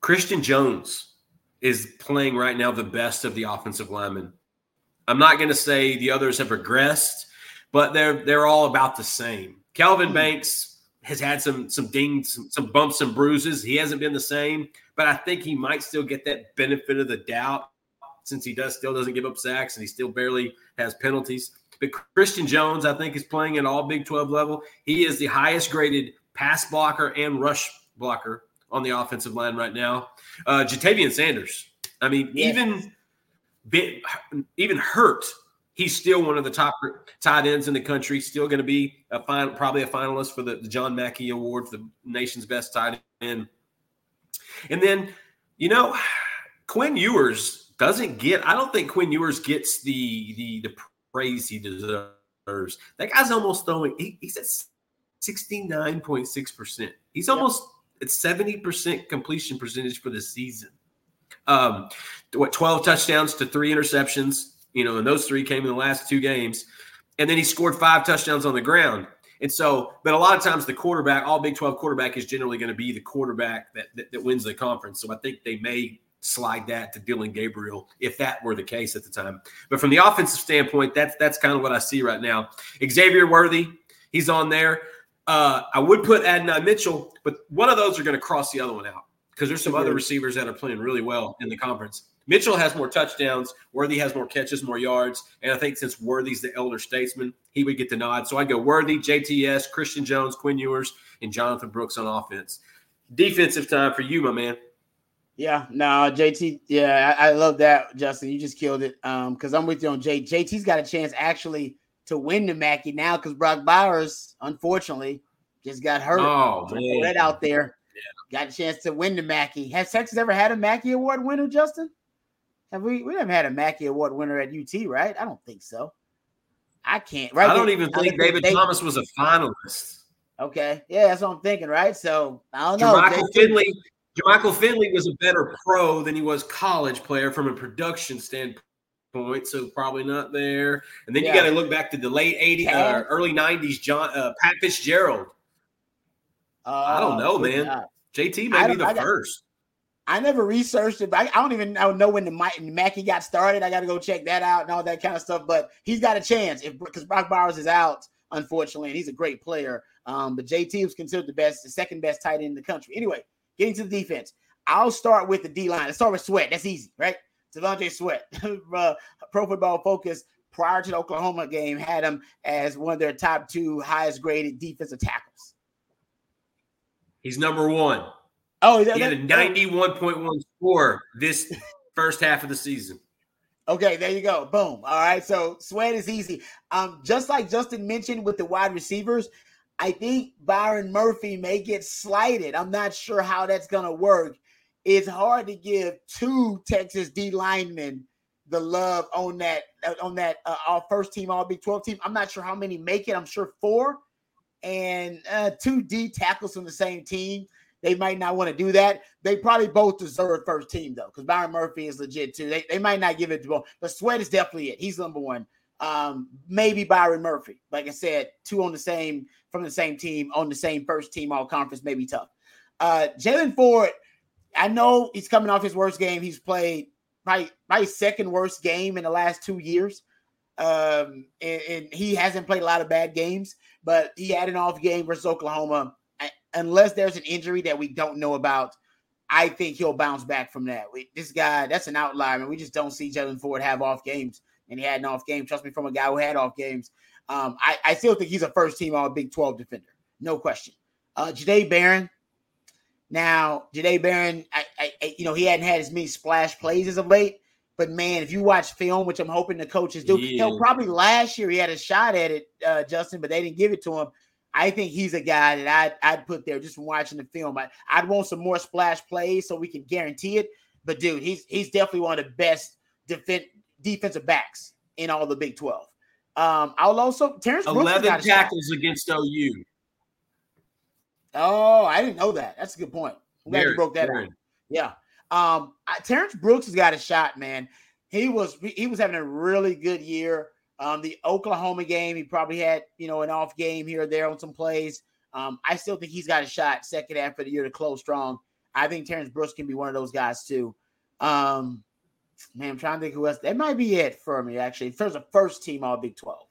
Speaker 2: Christian Jones is playing right now the best of the offensive linemen. I'm not going to say the others have regressed, but they're they're all about the same. Calvin Banks has had some some dings, some, some bumps and bruises. He hasn't been the same, but I think he might still get that benefit of the doubt since he does still doesn't give up sacks and he still barely has penalties. But Christian Jones, I think, is playing at all Big 12 level. He is the highest graded pass blocker and rush blocker on the offensive line right now. Uh, Ja'Tavion Sanders. I mean,
Speaker 3: Yeah.
Speaker 2: even bit, even hurt, he's still one of the top tight ends in the country. Still going to be a final, probably a finalist for the, the John Mackey Award for the nation's best tight end. And then, you know, Quinn Ewers doesn't get. I don't think Quinn Ewers gets the the the praise he deserves. That guy's almost throwing. He, he's at sixty nine point six percent. He's almost at seventy percent completion percentage for the season. Um, what twelve touchdowns to three interceptions. You know, and those three came in the last two games, and then he scored five touchdowns on the ground. And so, but a lot of times the quarterback, all Big 12 quarterback is generally going to be the quarterback that, that, that wins the conference. So I think they may slide that to Dillon Gabriel if that were the case at the time. But from the offensive standpoint, that's that's kind of what I see right now. Xavier Worthy, he's on there. Uh, I would put Adonai Mitchell, but one of those are going to cross the other one out because there's some other receivers that are playing really well in the conference. Mitchell has more touchdowns. Worthy has more catches, more yards. And I think since Worthy's the elder statesman, he would get the nod. So I go Worthy, JTS, Christian Jones, Quinn Ewers, and Jonathan Brooks on offense. Defensive time for you, my man.
Speaker 3: Yeah, no, JT. Yeah, I, I love that, Justin. You just killed it. Um, because I'm with you on J. JT's got a chance actually to win the Mackey now because Brock Bowers, unfortunately, just got hurt.
Speaker 2: Oh, man.
Speaker 3: That out there. Got a chance to win the Mackey. Has Texas ever had a Mackey Award winner, Justin? Have we? We haven't had a Mackey Award winner at UT, right? I don't think so. I can't. Right?
Speaker 2: I don't even think David
Speaker 3: They-
Speaker 2: Thomas was a finalist.
Speaker 3: Okay, yeah, that's what I'm thinking, right? So I don't know.
Speaker 2: Jermichael Finley, Jermichael Finley was a better pro than he was college player from a production standpoint, so probably not there. And then
Speaker 3: Yeah.
Speaker 2: you got to look back to the late '80s, uh, early '90s. John uh, Pat Fitzgerald, I don't know,
Speaker 3: Oh,
Speaker 2: man.
Speaker 3: job.
Speaker 2: JT
Speaker 3: I
Speaker 2: may be the
Speaker 3: I got-
Speaker 2: first.
Speaker 3: I never researched it, but I, I don't even know when the Mi- Mackey got started. I got to go check that out and all that kind of stuff. But he's got a chance if because Brock Bowers is out, unfortunately, and he's a great player. Um, but JT was considered the best, the second best tight end in the country. Anyway, getting to the defense, I'll start with the D line. Let's start with Sweat. That's easy, right? T'Vondre Sweat, uh, Pro Football Focus. Prior to the Oklahoma game, had him as one of their top two highest graded defensive tackles.
Speaker 2: He's number one.
Speaker 3: Oh,
Speaker 2: He had a 91.1 score this first half of the season.
Speaker 3: Okay, there you go. Boom. All right. So sweat is easy. Um, just like Justin mentioned with the wide receivers, I think Byron Murphy may get slighted. I'm not sure how that's gonna work. It's hard to give two Texas D linemen the love on that uh, on that uh, our first team all Big 12 team. I'm not sure how many make it. I'm sure four and uh, two D tackles from the same team. They might not want to do that. They probably both deserve first team though, because Byron Murphy is legit too. They, they might not give it to both, but Sweat is definitely it. He's number one. Um, maybe Byron Murphy. Like I said, two on the same from the same team on the same first team all conference may be tough. Uh, Jaylan Ford, I know he's coming off his worst game. He's played probably my second worst game in the last two years. Um, and, and he hasn't played a lot of bad games, but he had an off game versus Oklahoma. I, unless there's an injury that we don't know about, I think he'll bounce back from that. We, this guy, that's an outlier, and we just don't see Jaylan Ford have off games, and he had an off game. Trust me, from a guy who had off games. Um, I, I still think he's a first team All Big 12 defender, no question. Uh, Jahdae Barron. Now, Jahdae Barron, I, I, you know, he hadn't had as many splash plays as of late, but man, if you watch film, which I'm hoping the coaches do,
Speaker 2: Yeah.
Speaker 3: he'll probably last year he had a shot at it, uh, Justin, but they didn't give it to him. I think he's a guy that I'd, I'd put there just from watching the film. I, I'd want some more splash plays so we can guarantee it. But dude, he's he's definitely one of the best defen- defensive backs in all the Big 12. Um, I'll also Terrance Brooks
Speaker 2: 11
Speaker 3: got a shot.
Speaker 2: tackles against OU.
Speaker 3: Oh, I didn't know that. That's a good point. I'm glad you broke that down. Yeah. Um, I, Terrance Brooks has got a shot, man. He was he was having a really good year. Um, the Oklahoma game, he probably had you know an off game here or there on some plays. Um, I still think he's got a shot second half of the year to close strong. I think Terrance Brooks can be one of those guys too. Um, man, I'm trying to think who else. That might be it for me actually. In terms of first team All Big Twelve,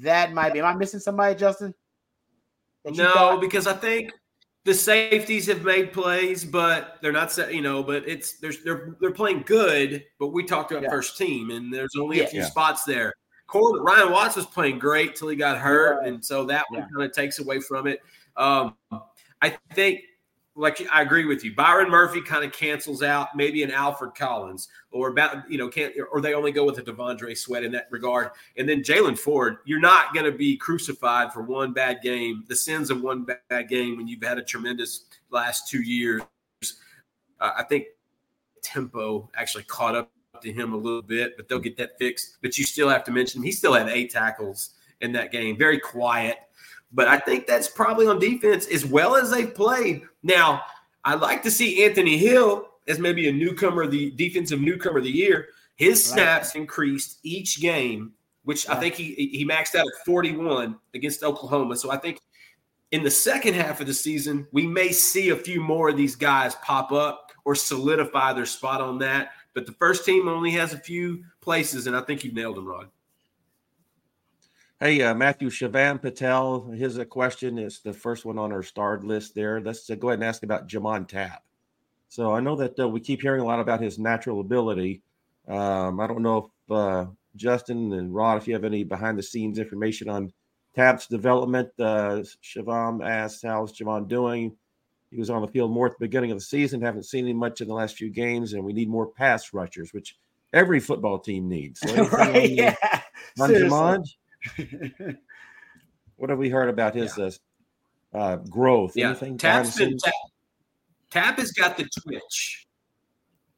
Speaker 3: that might be. Am I missing somebody, Justin?
Speaker 2: No,
Speaker 3: thought-
Speaker 2: because I think the safeties have made plays, but they're not, sa- you know, but it's there's they're they're playing good. But we talked about
Speaker 3: Yeah.
Speaker 2: first team, and there's only
Speaker 3: Yeah.
Speaker 2: a few
Speaker 1: Yeah.
Speaker 2: spots there. Cor- Ryan Watts was playing great till he got hurt,
Speaker 3: Right.
Speaker 2: and so that one
Speaker 3: Yeah.
Speaker 2: kind of takes away from it. Um, I think, like I agree with you. Byron Murphy kind of cancels out maybe an Alfred Collins, or about you know can't, or they only go with a T'Vondre Sweat in that regard. And then Jaylan Ford, you're not going to be crucified for one bad game, the sins of one bad game when you've had a tremendous last two years. Uh, I think tempo actually caught up to him a little bit, but they'll get that fixed. But you still have to mention he still had eight tackles in that game, very quiet. But I think that's probably on defense as well as they've played. Now, I'd like to see Anthony Hill as maybe a newcomer, the defensive newcomer of the year. His
Speaker 3: Right.
Speaker 2: snaps increased each game, which I think he he maxed out at 41 against Oklahoma. So I think in the second half of the season, we may see a few more of these guys pop up or solidify their spot on that. But the first team only has a few places, and I think you nailed them, Rod.
Speaker 1: Hey, uh, Matthew Shavan Patel, his a question is the first one on our starred list there. Let's uh, go ahead and ask about J'Mond Tapp. So I know that uh, we keep hearing a lot about his natural ability. Um, I don't know if uh, Justin and Rod, if you have any behind the scenes information on Tapp's development. Uh, Shavam asked, How's Javon doing? He was on the field more at the beginning of the season. Haven't seen him much in the last few games, and we need more pass rushers, which every football team needs. So
Speaker 3: right? Yeah.
Speaker 1: on. J'Mond? What have we heard about his uh, uh, growth?
Speaker 2: Yeah,
Speaker 1: Anything? Tapp's
Speaker 2: been, Tapp, Tapp has got the twitch.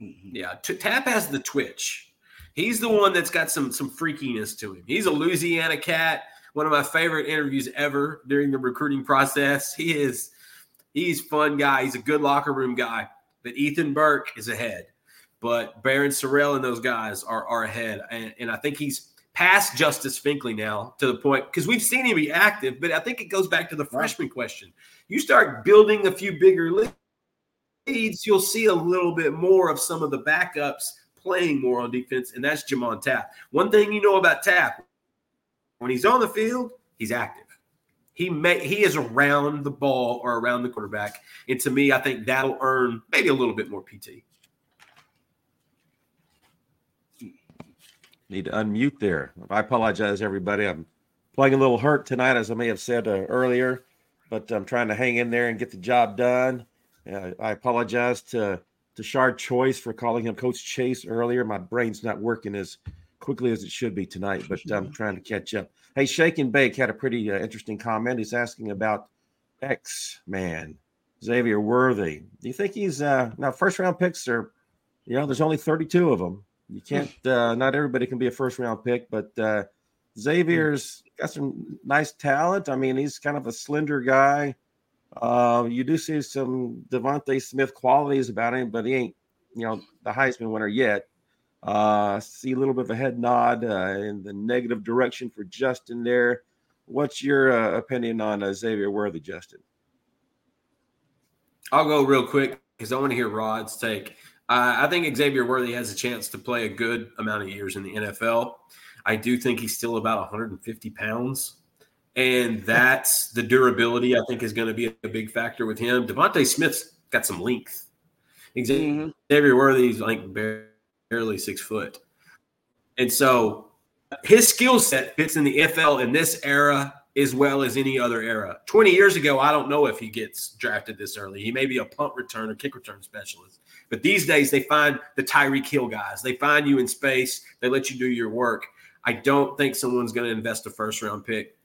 Speaker 3: Mhm.
Speaker 2: Yeah, T- Tapp has the twitch. He's the one that's got some some freakiness to him. He's a Louisiana cat. One of my favorite interviews ever during the recruiting process. He is he's fun guy. He's a good locker room guy. But Ethan Burke is ahead. But Barryn Sorrell and those guys are are ahead. And, and I think he's past Justice Finkley now to the point because we've seen him be active, but I think it goes back to the freshman question. You start building a few bigger leads, you'll see a little bit more of some of the backups playing more on defense, and that's J'Mond Tapp. One thing you know about Tapp, when he's on the field, he's active. He may he is around the ball or around the quarterback, and to me, I think that'll earn maybe a little bit more PT.
Speaker 1: Need to unmute there. I apologize, everybody. I'm playing a little hurt tonight, as I may have said uh, earlier, but I'm trying to hang in there and get the job done. Uh, I apologize to to Shard Choice for calling him Coach Chase earlier. My brain's not working as quickly as it should be tonight, but I'm trying to catch up. Hey, Shake and Bake had a pretty uh, interesting comment. He's asking about X Man Xavier Worthy. Do you think he's uh, now first round picks are, you know, there's only 32 of them. You can't, uh, not everybody can be a first round pick, but uh, Xavier's got some nice talent. I mean, he's kind of a slender guy. Uh, you do see some DeVonta Smith qualities about him, but he ain't, you know, the Heisman winner yet. Uh, see a little bit of a head nod uh, in the negative direction for Justin there. What's your uh, opinion on uh, Xavier Worthy, Justin?
Speaker 2: I'll go real quick because I want to hear Rod's take. Uh, I think Xavier Worthy has a chance to play a good amount of years in the NFL. I do think he's still about 150 pounds. And that's the durability, I think, is going to be a big factor with him. DeVonta Smith's got some length.
Speaker 3: Mhm.
Speaker 2: Xavier Worthy's like barely six foot. And so his skill set fits in the NFL in this era as well as any other era. 20 years ago, I don't know if he gets drafted this early. He may be a punt return or kick return specialist. But these days, they find the Tyreek Hill guys. They find you in space. They let you do your work. I don't think someone's going to invest a first round pick.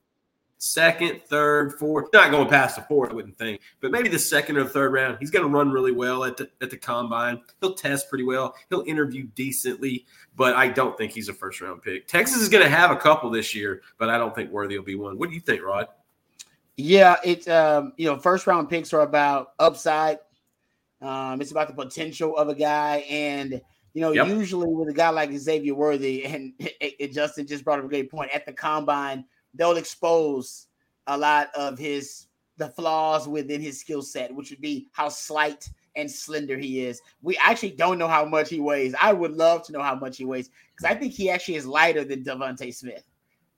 Speaker 2: Second, third, fourth, not going past the fourth, I wouldn't think, but maybe the second or third round. He's going to run really well at the at the combine. He'll test pretty well. He'll interview decently, but I don't think he's a first round pick. Texas is going to have a couple this year, but I don't think Worthy will be one. What do you think, Rod?
Speaker 3: Yeah, it's um, you know, first round picks are about upside. Um, it's about the potential of a guy, and you know,
Speaker 2: Yep.
Speaker 3: usually with a guy like Xavier Worthy, and it- Justin just brought up a great point. At the combine, they'll expose a lot of his the flaws within his skill set, which would be how slight and slender he is. We actually don't know how much he weighs. I would love to know how much he weighs because I think he actually is lighter than DeVonta Smith.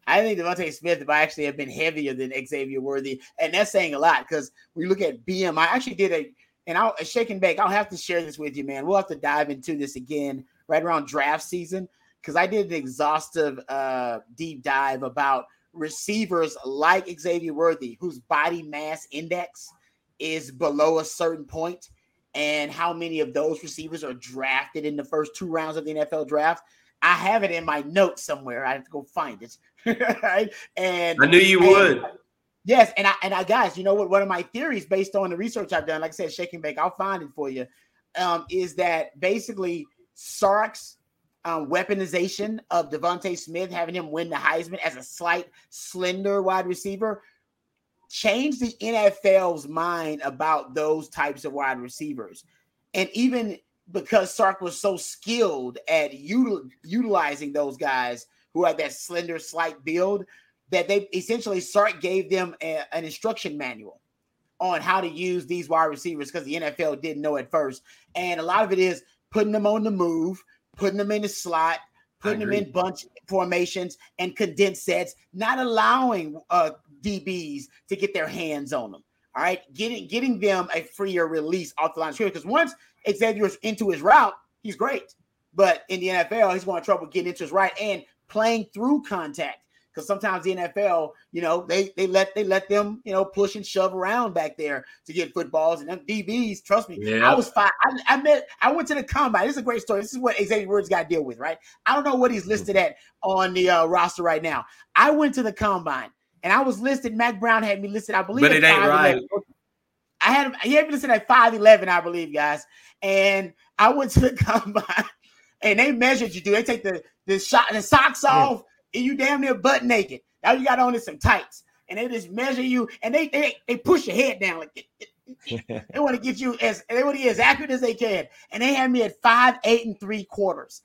Speaker 3: I think DeVonta Smith might actually have been heavier than Xavier Worthy, and that's saying a lot because we look at BM. I actually did a and I'll a shake and bake. I'll have to share this with you, man. We'll have to dive into this again right around draft season because I did an exhaustive uh deep dive about receivers like Xavier Worthy, whose body mass index is below a certain point, and how many of those receivers are drafted in the first two rounds of the NFL draft. I have it in my notes somewhere. I have to go find it. right? And
Speaker 2: I knew you
Speaker 3: and-
Speaker 2: would.
Speaker 3: Yes, and I and I guys, you know what? One of my theories based on the research I've done, like I said, shaking bake, I'll find it for you. Um, is that basically Sark's um, weaponization of DeVonta Smith, having him win the Heisman as a slight, slender wide receiver, changed the NFL's mind about those types of wide receivers. And even because Sark was so skilled at util- utilizing those guys who had that slender, slight build, that they essentially Sark gave them a- an instruction manual on how to use these wide receivers because the NFL didn't know at first. And a lot of it is putting them on the move, putting them in the slot, putting them in bunch formations and condensed sets, not allowing uh, DBs to get their hands on them. All right, getting getting them a freer release off the line of scrimmage. Because once Xavier's into his route, he's great. But in the NFL, he's going to trouble getting into his right and playing through contact. Because sometimes the NFL, you know, they they let they let them, you know, push and shove around back there to get footballs. And them DBs, trust me,
Speaker 2: Yeah.
Speaker 3: I was fine. I, I met, I went to the combine. This is a great story. This is what Xavier Woods got to deal with, right? I don't know what he's listed at on the uh, roster right now. I went to the combine and I was listed. Mack Brown had me listed, I believe,
Speaker 2: But it ain't
Speaker 3: 5'11".
Speaker 2: right.
Speaker 3: I had him, he had me listed at 5'11, I believe, guys. And I went to the combine and they measured you, dude. They take the the shot the socks off, and you damn near butt naked. Now you got on is some tights, and they just measure you, and they they, they push your head down like they want to get you as they want to get as accurate as they can. And they had me at five eight and three quarters.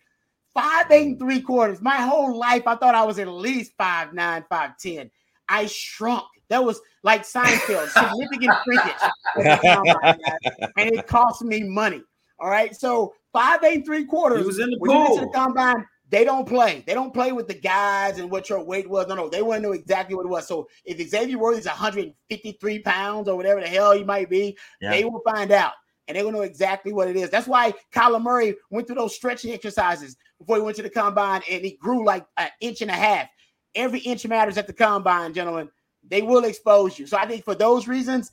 Speaker 3: Five eight and three quarters. My whole life, I thought I was at least five nine, five ten. I shrunk. That was like Seinfeld, significant shrinkage. at the combine, guys. and it cost me money. All right. So five, eight, three quarters.
Speaker 2: He was in the
Speaker 3: when you get to the
Speaker 2: pool.
Speaker 3: combine, they don't play. They don't play with the guys and what your weight was. No, no, they want to know exactly what it was. So if Xavier Worthy's 153 pounds or whatever the hell he might be,
Speaker 1: Yeah.
Speaker 3: they will find out. And they will know exactly what it is. That's why Kyler Murray went through those stretching exercises before he went to the combine and he grew like an inch and a half. Every inch matters at the combine, gentlemen. They will expose you. So I think for those reasons,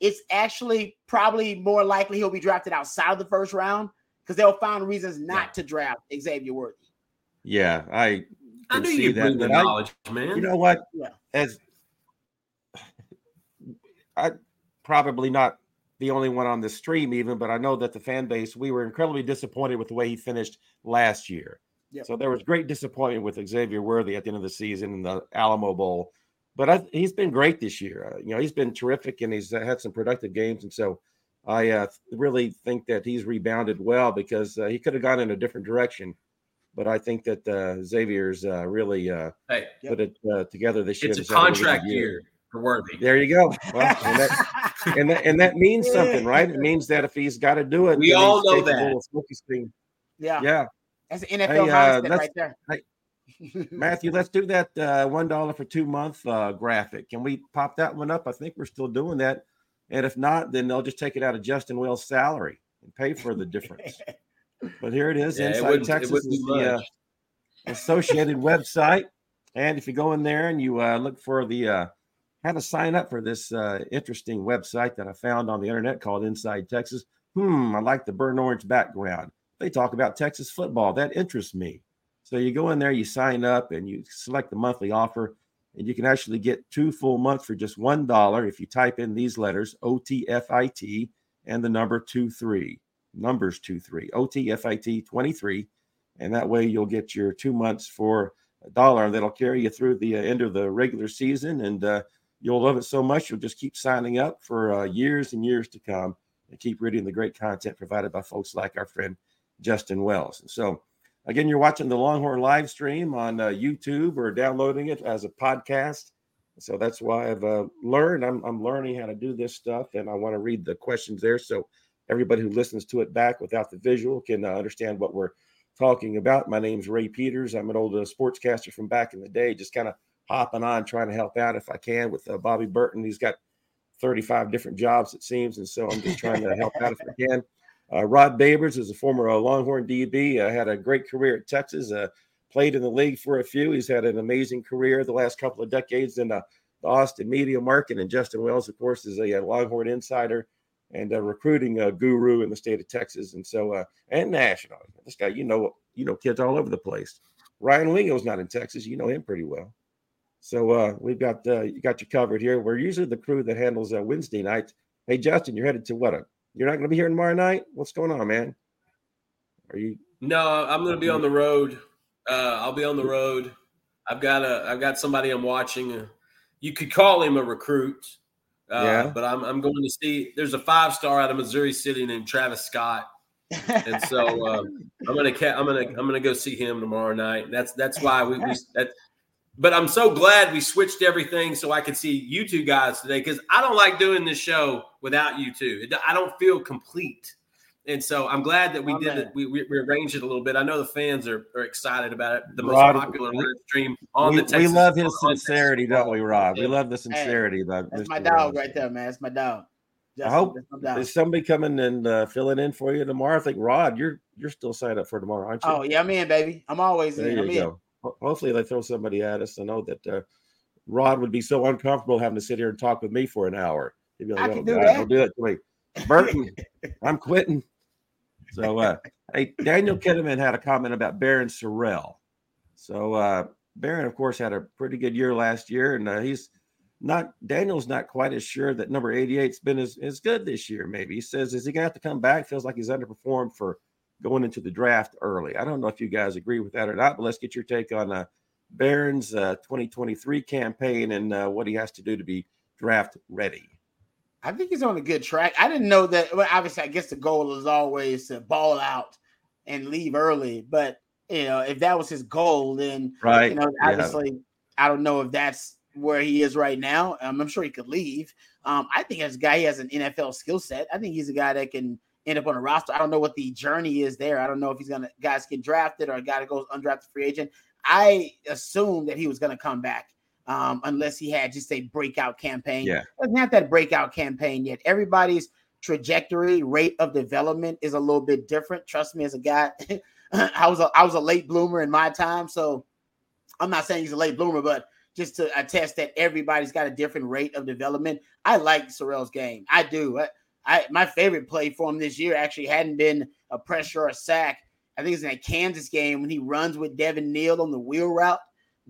Speaker 3: it's actually probably more likely he'll be drafted outside of the first round because they'll find reasons not to draft Xavier Worthy.
Speaker 1: Yeah, I
Speaker 2: I
Speaker 1: can
Speaker 2: knew
Speaker 1: see
Speaker 2: you
Speaker 1: that,
Speaker 2: bring the
Speaker 1: but I-
Speaker 2: man.
Speaker 1: you know what?
Speaker 3: Yeah.
Speaker 1: As I probably not the only one on the stream, even, but I know that the fan base we were incredibly disappointed with the way he finished last year.
Speaker 3: Yep.
Speaker 1: So there was great disappointment with Xavier Worthy at the end of the season in the Alamo Bowl, but I, he's been great this year. Uh, you know, he's been terrific and he's uh, had some productive games, and so I uh, really think that he's rebounded well because uh, he could have gone in a different direction. But I think that uh, Xavier's uh, really uh,
Speaker 2: hey,
Speaker 1: put it uh, together this year.
Speaker 2: it's a
Speaker 1: He's had really good
Speaker 2: contract year for Worthy.
Speaker 1: There you go. Well, and, that, and, that, and that means something, right? It means that if he's got to do it,
Speaker 2: We all know that.
Speaker 3: yeah,
Speaker 1: Yeah.
Speaker 3: that's an NFL
Speaker 1: Hey, uh,
Speaker 3: mindset right there.
Speaker 1: Matthew, let's do that uh, one dollar for two month uh, graphic. Can we pop that one up? I think we're still doing that, and if not, then they'll just take it out of Justin Wells' salary and pay for the difference. but here it is.
Speaker 2: Yeah,
Speaker 1: Inside
Speaker 2: it
Speaker 1: Texas
Speaker 2: wouldn't
Speaker 1: is the uh, associated website, and if you go in there and you uh, look for the uh, how to sign up for this uh, interesting website that I found on the internet called Inside Texas. Hmm, I like the burnt orange background. They talk about Texas football. That interests me. So you go in there, you sign up, and you select the monthly offer, and you can actually get two full months for just one dollar if you type in these letters OTFIT and the number two three numbers two three OTFIT twenty three, and that way you'll get your two months for a dollar. That'll carry you through the uh, end of the regular season, and uh, you'll love it so much you'll just keep signing up for uh, years and years to come, and keep reading the great content provided by folks like our friend Justin Wells. And so. Again, you're watching the Longhorn live stream on uh, YouTube or downloading it as a podcast. So that's why I've uh, learned. I'm, I'm learning how to do this stuff, and I want to read the questions there so everybody who listens to it back without the visual can uh, understand what we're talking about. My name's Ray Peters. I'm an old uh, sportscaster from back in the day, just kind of hopping on, trying to help out if I can with uh, Bobby Burton. He's got 35 different jobs, it seems, and so I'm just trying to help out if I can. Uh, Rod Babers is a former uh, Longhorn DB. Uh, had a great career at Texas. Uh, played in the league for a few. He's had an amazing career the last couple of decades in uh, the Austin media market. And Justin Wells, of course, is a, uh Longhorn insider and recruiting uh, guru in the state of Texas, and so uh, and national. This guy, you know, you know, kids all over the place. Ryan Wingo's not in Texas. You know him pretty well. So uh, we've got uh, you got you covered here. We're usually the crew that handles uh, Wednesday nights. Hey, Justin, you're headed to what? A, you're not going to be here tomorrow night. What's going on, man? Are you?
Speaker 2: No, I'm going to be on the road. Uh, I'll be on the road. I've got a, I've got somebody I'm watching. You could call him a recruit. Uh,
Speaker 1: Yeah.
Speaker 2: But I'm, I'm going to see. There's a five star out of Missouri City named Travis Scott, and so um, I'm gonna, I'm gonna, I'm gonna go see him tomorrow night. That's that's why we, we that. But I'm so glad we switched everything so I could see you two guys today because I don't like doing this show without you two. It, I don't feel complete. And so I'm glad that we
Speaker 3: Oh,
Speaker 2: did it. We, we rearranged it a little bit. I know the fans are, are excited about it. The most
Speaker 1: Rod,
Speaker 2: popular
Speaker 1: we-
Speaker 2: live stream on
Speaker 1: we,
Speaker 2: the Texas.
Speaker 1: we love his sincerity, don't we, Rob? We love the sincerity. about
Speaker 3: That's
Speaker 1: Mr.
Speaker 3: my dog
Speaker 1: Wells.
Speaker 3: right there, man. That's my dog.
Speaker 1: I hope
Speaker 3: that's my dog.
Speaker 1: is somebody coming and uh, filling in for you tomorrow. I think Rod, you're you're still signed up for tomorrow, aren't you?
Speaker 3: Oh yeah, I'm in, baby. I'm always
Speaker 1: there
Speaker 3: in. I'm
Speaker 1: you
Speaker 3: in.
Speaker 1: go. Hopefully, they throw somebody at us. I know that uh, Rod would be so uncomfortable having to sit here and talk with me for an hour. He'd be like,
Speaker 3: I
Speaker 1: "Oh
Speaker 3: can do
Speaker 1: God,
Speaker 3: that."
Speaker 1: don't do it to me, Burton. I'm quitting." So, uh, hey, Daniel Kinnaman had a comment about Barryn Sorrell. So, uh, Barryn, of course, had a pretty good year last year, and uh, he's not. Daniel's not quite as sure that number 88's been as, as good this year. Maybe he says, "Is he gonna have to come back?" Feels like he's underperformed for going into the draft early. I don't know if you guys agree with that or not, but let's get your take on uh, Barryn's uh, 2023 campaign and uh, what he has to do to be draft ready.
Speaker 3: I think he's on a good track. I didn't know that. Well, obviously, I guess the goal is always to ball out and leave early. But you know, if that was his goal, then
Speaker 1: Right.
Speaker 3: you know,
Speaker 1: Yeah.
Speaker 3: obviously, I don't know if that's where he is right now. Um, I'm sure he could leave. Um, I think as a guy, he has an NFL skill set. I think he's a guy that can end up on a roster. I don't know what the journey is there. I don't know if he's gonna guys get drafted or a guy that goes undrafted free agent. I assumed that he was gonna come back. Um, unless he had just a breakout campaign.
Speaker 1: Yeah.
Speaker 3: Doesn't have that breakout campaign yet. Everybody's trajectory, rate of development is a little bit different. Trust me, as a guy, I was a I was a late bloomer in my time, so I'm not saying he's a late bloomer, but just to attest that everybody's got a different rate of development. I like Sorrell's game. I do. I, I my favorite play for him this year actually hadn't been a pressure or a sack. I think it's in a Kansas game when he runs with Devin Neal on the wheel route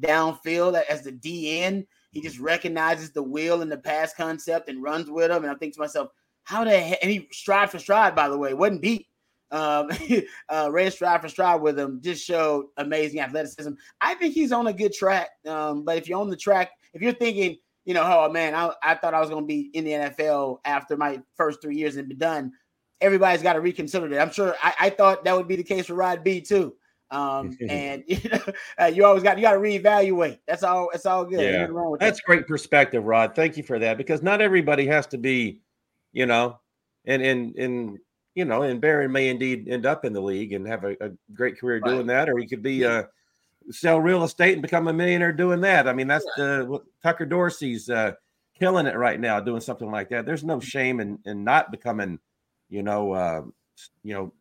Speaker 3: downfield as the DN. He just recognizes the wheel and the pass concept and runs with him. And I think to myself, how the heck? And he stride for stride, by the way, wasn't beat. Um, uh, ran stride for stride with him, just showed amazing athleticism. I think he's on a good track. Um, but if you're on the track, if you're thinking, you know, oh man, I, I thought I was going to be in the NFL after my first three years and be done. Everybody's got to reconsider that. I'm sure I, I thought that would be the case for Rod B too. Um, and you know, uh, you always got you got to reevaluate. That's all. It's all good.
Speaker 1: Yeah.
Speaker 3: Nothing wrong with
Speaker 1: That's great perspective, Rod. Thank you for that because not everybody has to be, you know, and and and you know, and Barryn may indeed end up in the league and have a, a great career
Speaker 3: Right.
Speaker 1: doing that, or he could be uh sell real estate and become a millionaire doing that. I mean, that's the what Tucker Dorsey's uh, killing it right now doing something like that. There's no shame in in not becoming, you know, uh, you know,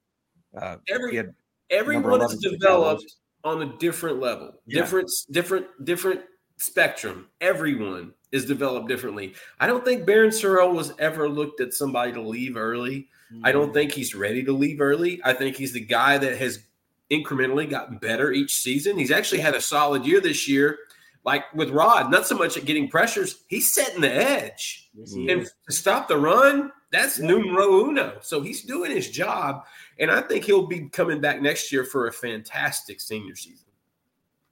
Speaker 1: uh,
Speaker 2: Every- Everyone is developed on a different level,
Speaker 1: Yeah.
Speaker 2: different, different, different spectrum. Everyone is developed differently. I don't think Barryn Sorrell was ever looked at somebody to leave early. I
Speaker 3: Mm-hmm.
Speaker 2: don't think he's ready to leave early. I think he's the guy that has incrementally gotten better each season. He's actually had a solid year this year. Like with Rod, not so much at getting pressures, he's setting the edge.
Speaker 3: Yes,
Speaker 2: And
Speaker 3: is.
Speaker 2: to stop the run, that's numero uno. So he's doing his job. And I think he'll be coming back next year for a fantastic senior season.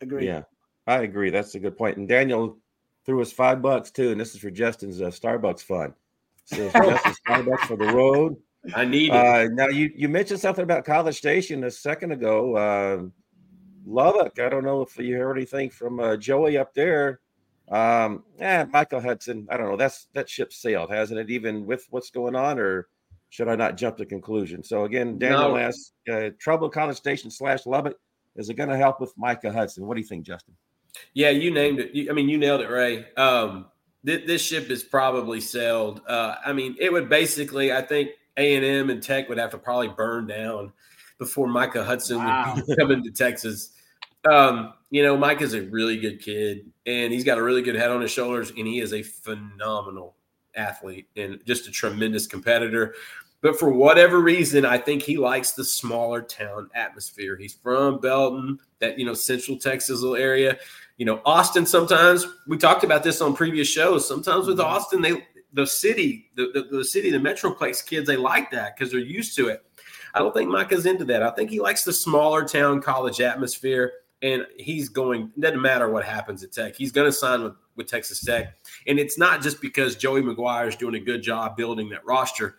Speaker 3: Agree.
Speaker 1: yeah, I agree. That's a good point. And Daniel threw us five bucks too, and this is for Justin's uh, Starbucks fund. So Justin's Starbucks for the road.
Speaker 2: I need it.
Speaker 1: Uh, now you you mentioned something about College Station a second ago. Uh, Lubbock. I don't know if you heard anything from uh, Joey up there. Um, yeah, Michael Hudson. I don't know. That's that ship sailed, hasn't it? Even with what's going on, or should I not jump to conclusion? So again, Daniel
Speaker 2: No.
Speaker 1: asks, uh, trouble College Station slash Lubbock. Is it going to help with Micah Hudson? What do you think, Justin?
Speaker 2: Yeah, you named it. You, I mean, you nailed it, Ray. Um, th- this ship is probably sailed. Uh, I mean, it would basically, I think A and M and Tech would have to probably burn down before Micah Hudson
Speaker 3: Wow.
Speaker 2: would come into Texas. Um, you know, Mike is a really good kid, and he's got a really good head on his shoulders, and he is a phenomenal athlete and just a tremendous competitor. But for whatever reason, I think he likes the smaller town atmosphere. He's from Belton, that you know, Central Texas little area. You know, Austin. Sometimes we talked about this on previous shows. Sometimes with Austin, they the city, the the, the city, the Metroplex kids, they like that because they're used to it. I don't think Micah's into that. I think he likes the smaller town college atmosphere, and he's going. Doesn't matter what happens at Tech. He's going to sign with with Texas Tech, and it's not just because Joey McGuire is doing a good job building that roster.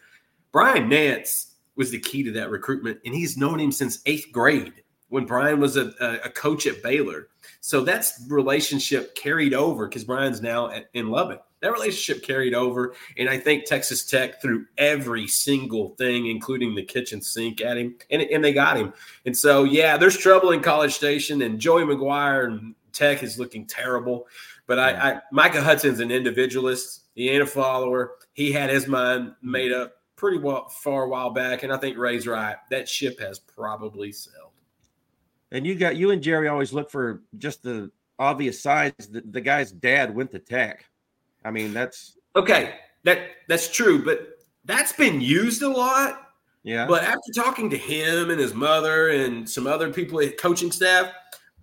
Speaker 2: Brian Nance was the key to that recruitment, and he's known him since eighth grade when Brian was a, a, a coach at Baylor. So that's relationship carried over because Brian's now at, in Lubbock. That relationship carried over, and I think Texas Tech threw every single thing, including the kitchen sink, at him, and, and they got him. And so, yeah, there's trouble in College Station, and Joey McGuire and Tech is looking terrible. But I, I Micah Hudson's an individualist. He ain't a follower. He had his mind made up pretty well far a while back, and I think Ray's right. That ship has probably sailed.
Speaker 1: And you got you and Jerry always look for just the obvious signs that the guy's dad went to Tech. I mean, that's
Speaker 2: Okay, that that's true, but that's been used a lot.
Speaker 1: yeah.
Speaker 2: But after talking to him and his mother and some other people at coaching staff,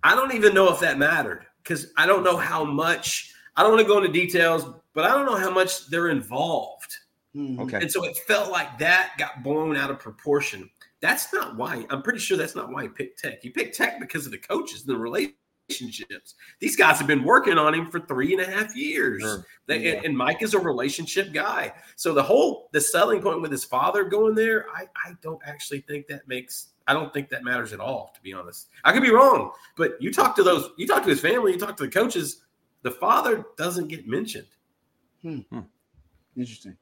Speaker 2: I don't even know if that mattered because I don't know how much. I don't want to go into details, but I don't know how much they're involved.
Speaker 3: Mhm.
Speaker 1: okay.
Speaker 2: And so it felt like that got blown out of proportion. That's not why. I'm pretty sure that's not why he picked Tech. He picked Tech because of the coaches and the relationships. These guys have been working on him for three and a half years.
Speaker 1: Sure.
Speaker 2: They,
Speaker 3: Yeah.
Speaker 2: and, and Mike is a relationship guy. So the whole the selling point with his father going there, I, I don't actually think that makes I don't think that matters at all, to be honest. I could be wrong, but you talk to those, you talk to his family, you talk to the coaches, the father doesn't get mentioned. Hmm.
Speaker 3: Interesting.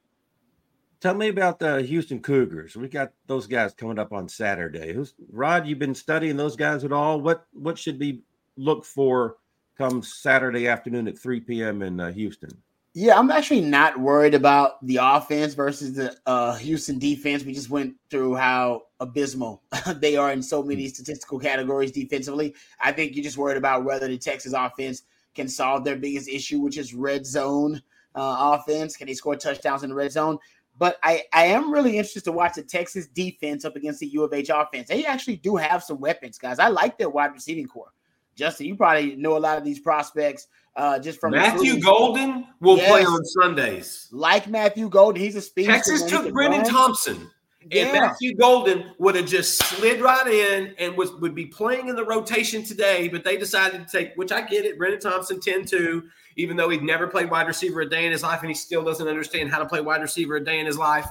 Speaker 1: Tell me about the Houston Cougars. We got those guys coming up on Saturday. Who's Rod? You've been studying those guys at all? What what should we look for come Saturday afternoon at 3 p.m. in uh, Houston?
Speaker 3: Yeah, I'm actually not worried about the offense versus the uh, Houston defense. We just went through how abysmal they are in so many statistical categories defensively. I think you're just worried about whether the Texas offense can solve their biggest issue, which is red zone uh, offense. Can they score touchdowns in the red zone? But I, I am really interested to watch the Texas defense up against the U of H offense. They actually do have some weapons, guys. I like their wide receiving core. Justin, you probably know a lot of these prospects uh, just from
Speaker 2: Matthew. Golden will play on Sundays.
Speaker 3: like Matthew Golden. He's a speedster.
Speaker 2: Texas took Brenen
Speaker 3: run.
Speaker 2: Thompson. And Matthew Golden would have just slid right in and was would be playing in the rotation today, but they decided to take, which I get it, Brenen Thompson 10-2, even though he'd never played wide receiver a day in his life and he still doesn't understand how to play wide receiver a day in his life.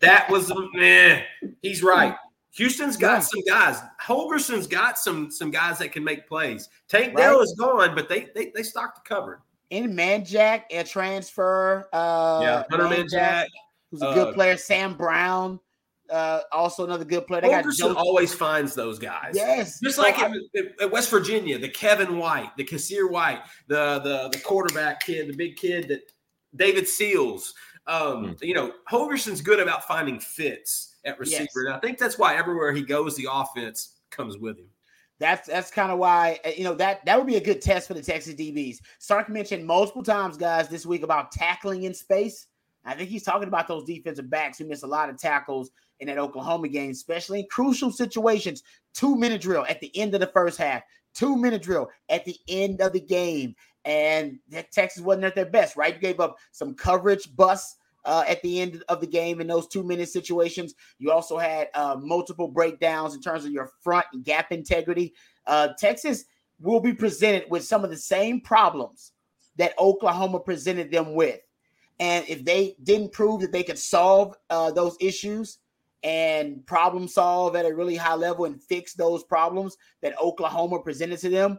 Speaker 2: That was meh. He's right. Houston's got
Speaker 3: Yeah.
Speaker 2: some guys. Holgorsen's got some some guys that can make plays. Tank
Speaker 3: Right.
Speaker 2: Dell is gone, but they they they stocked the cupboard.
Speaker 3: And Manjack, a transfer. Uh,
Speaker 2: yeah, Hunter Manjack.
Speaker 3: who's a
Speaker 2: uh,
Speaker 3: good player. Sam Brown. uh, also another good player. They got
Speaker 2: always finds those guys.
Speaker 3: Yes,
Speaker 2: Just like
Speaker 3: I-
Speaker 2: at, at West Virginia, the Kevin White, the Kassir White, the the the quarterback kid, the big kid that David Seals. Um, You know, Holgorsen's good about finding fits at receiver,
Speaker 3: Yes.
Speaker 2: and I think that's why everywhere he goes, the offense comes with him.
Speaker 3: That's that's kind of why uh, you know that that would be a good test for the Texas DBs. Sark mentioned multiple times, guys, this week about tackling in space. I think he's talking about those defensive backs who missed a lot of tackles in that Oklahoma game, especially in crucial situations. Two minute drill at the end of the first half, two minute drill at the end of the game, and that Texas wasn't at their best. Right, gave up some coverage busts uh, at the end of the game in those two minute situations. You also had uh, multiple breakdowns in terms of your front gap integrity. Uh, Texas will be presented with some of the same problems that Oklahoma presented them with. And if they didn't prove that they could solve uh, those issues and problem solve at a really high level and fix those problems that Oklahoma presented to them,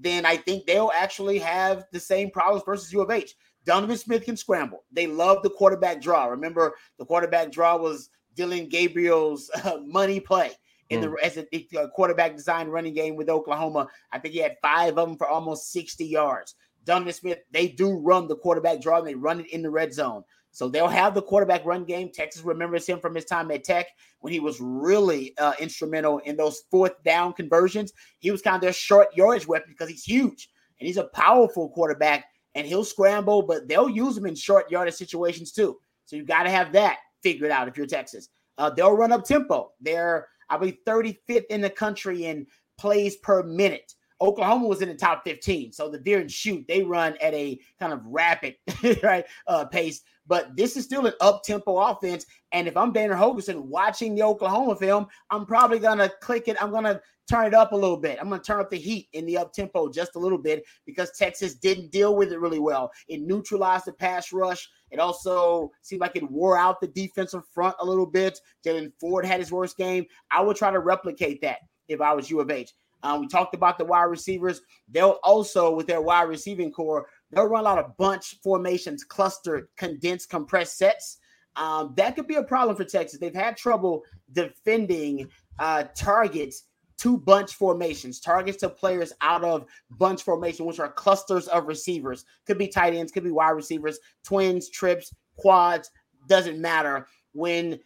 Speaker 3: then I think they'll actually have the same problems versus U of H. Donovan Smith can scramble. They love the quarterback draw. Remember, the quarterback draw was Dillon Gabriel's uh, money play in the as a, a quarterback design running game with Oklahoma. I think he had five of them for almost 60 yards. Donovan Smith, they do run the quarterback draw and they run it in the red zone. So they'll have the quarterback run game. Texas remembers him from his time at Tech when he was really uh, instrumental in those fourth down conversions. He was kind of their short yardage weapon because he's huge and he's a powerful quarterback and he'll scramble, but they'll use him in short yardage situations too. So you got to have that figured out if you're Texas. Uh, they'll run up tempo. They're, I believe, 35th in the country in plays per minute. Oklahoma was in the top 15. So the veer and shoot, they run at a kind of rapid right uh, pace. But this is still an up tempo offense. And if I'm Dana Holgorsen watching the Oklahoma film, I'm probably gonna click it. I'm gonna turn it up a little bit. I'm gonna turn up the heat in the up tempo just a little bit because Texas didn't deal with it really well. It neutralized the pass rush. It also seemed like it wore out the defensive front a little bit. Jaylan Ford had his worst game. I would try to replicate that if I was U of H. Um, we talked about the wide receivers. They'll also, with their wide receiving core, they'll run a lot of bunch formations, clustered, condensed, compressed sets. Um, that could be a problem for Texas. They've had trouble defending uh, targets to bunch formations, targets to players out of bunch formation, which are clusters of receivers. Could be tight ends, could be wide receivers, twins, trips, quads, doesn't matter. When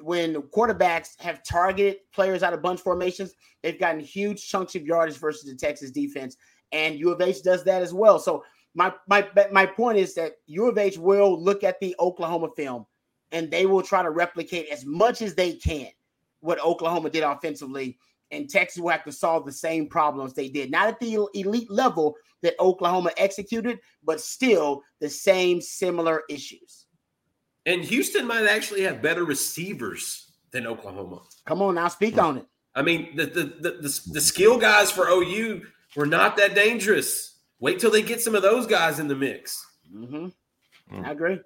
Speaker 3: when quarterbacks have targeted players out of bunch formations, they've gotten huge chunks of yardage versus the Texas defense, and U of H does that as well. So my my my point is that U of H will look at the Oklahoma film, and they will try to replicate as much as they can what Oklahoma did offensively, and Texas will have to solve the same problems they did, not at the elite level that Oklahoma executed, but still the same similar issues.
Speaker 2: And Houston might actually have better receivers than Oklahoma.
Speaker 3: Come on now, speak on it.
Speaker 2: I mean, the the the, the, the skill guys for OU were not that dangerous. Wait till they get some of those guys in the mix.
Speaker 3: Mm-hmm.
Speaker 1: Mm.
Speaker 3: I agree.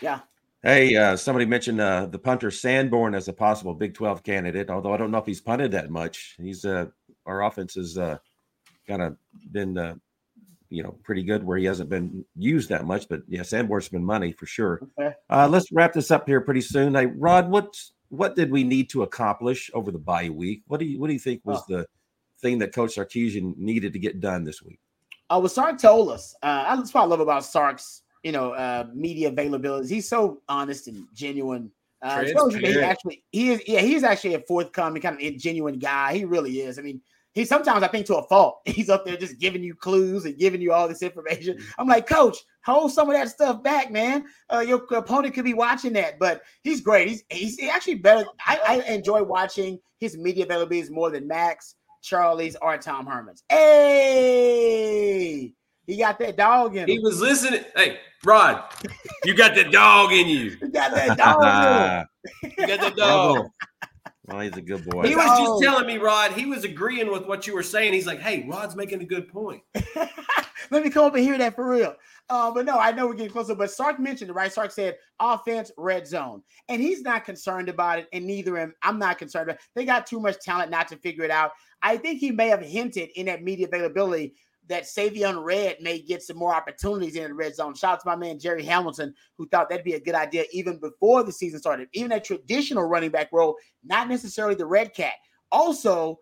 Speaker 3: Yeah.
Speaker 1: Hey, uh, somebody mentioned uh, the punter Sanborn as a possible Big 12 candidate, although I don't know if he's punted that much. He's uh, our offense has uh, kind of been, uh, you know, pretty good where he hasn't been used that much. But yeah, Sanborn's been money for sure.
Speaker 3: Okay.
Speaker 1: Uh, let's wrap this up here pretty soon. Hey, Rod, what what did we need to accomplish over the bye week? What do you what do you think was
Speaker 3: Oh.
Speaker 1: the thing that Coach Sarkisian needed to get done this week?
Speaker 3: Uh, what Sark told us, uh, that's what I love about Sark's, you know, uh, media availability. He's so honest and genuine. Uh, it shows you he
Speaker 2: Transparent.
Speaker 3: actually, he is, yeah, he's actually a forthcoming kind of genuine guy. He really is. I mean, he sometimes I think to a fault. He's up there just giving you clues and giving you all this information. I'm like, Coach, hold some of that stuff back, man. Uh, your opponent could be watching that, but he's great. He's he's actually better. I, I enjoy watching his media availabilities more than Max, Charlie's, or Tom Herman's. Hey, he got that dog in him.
Speaker 2: He was listening. Hey, Rod, you got that dog in you.
Speaker 3: He got that dog
Speaker 2: You got that dog.
Speaker 1: well, he's a good boy.
Speaker 2: He was
Speaker 3: Dog.
Speaker 2: just telling me, Rod. He was agreeing with what you were saying. He's like, "Hey, Rod's making a good point."
Speaker 3: Let me come up and hear that for real. Uh, but no, I know we're getting closer. But Sark mentioned it, right? Sark said offense, red zone. And he's not concerned about it, and neither am I'm not concerned about it. They got too much talent not to figure it out. I think he may have hinted in that media availability, that Savion Red may get some more opportunities in the red zone. Shout out to my man Jerry Hamilton, who thought that'd be a good idea even before the season started. Even a traditional running back role, not necessarily the red cat. Also,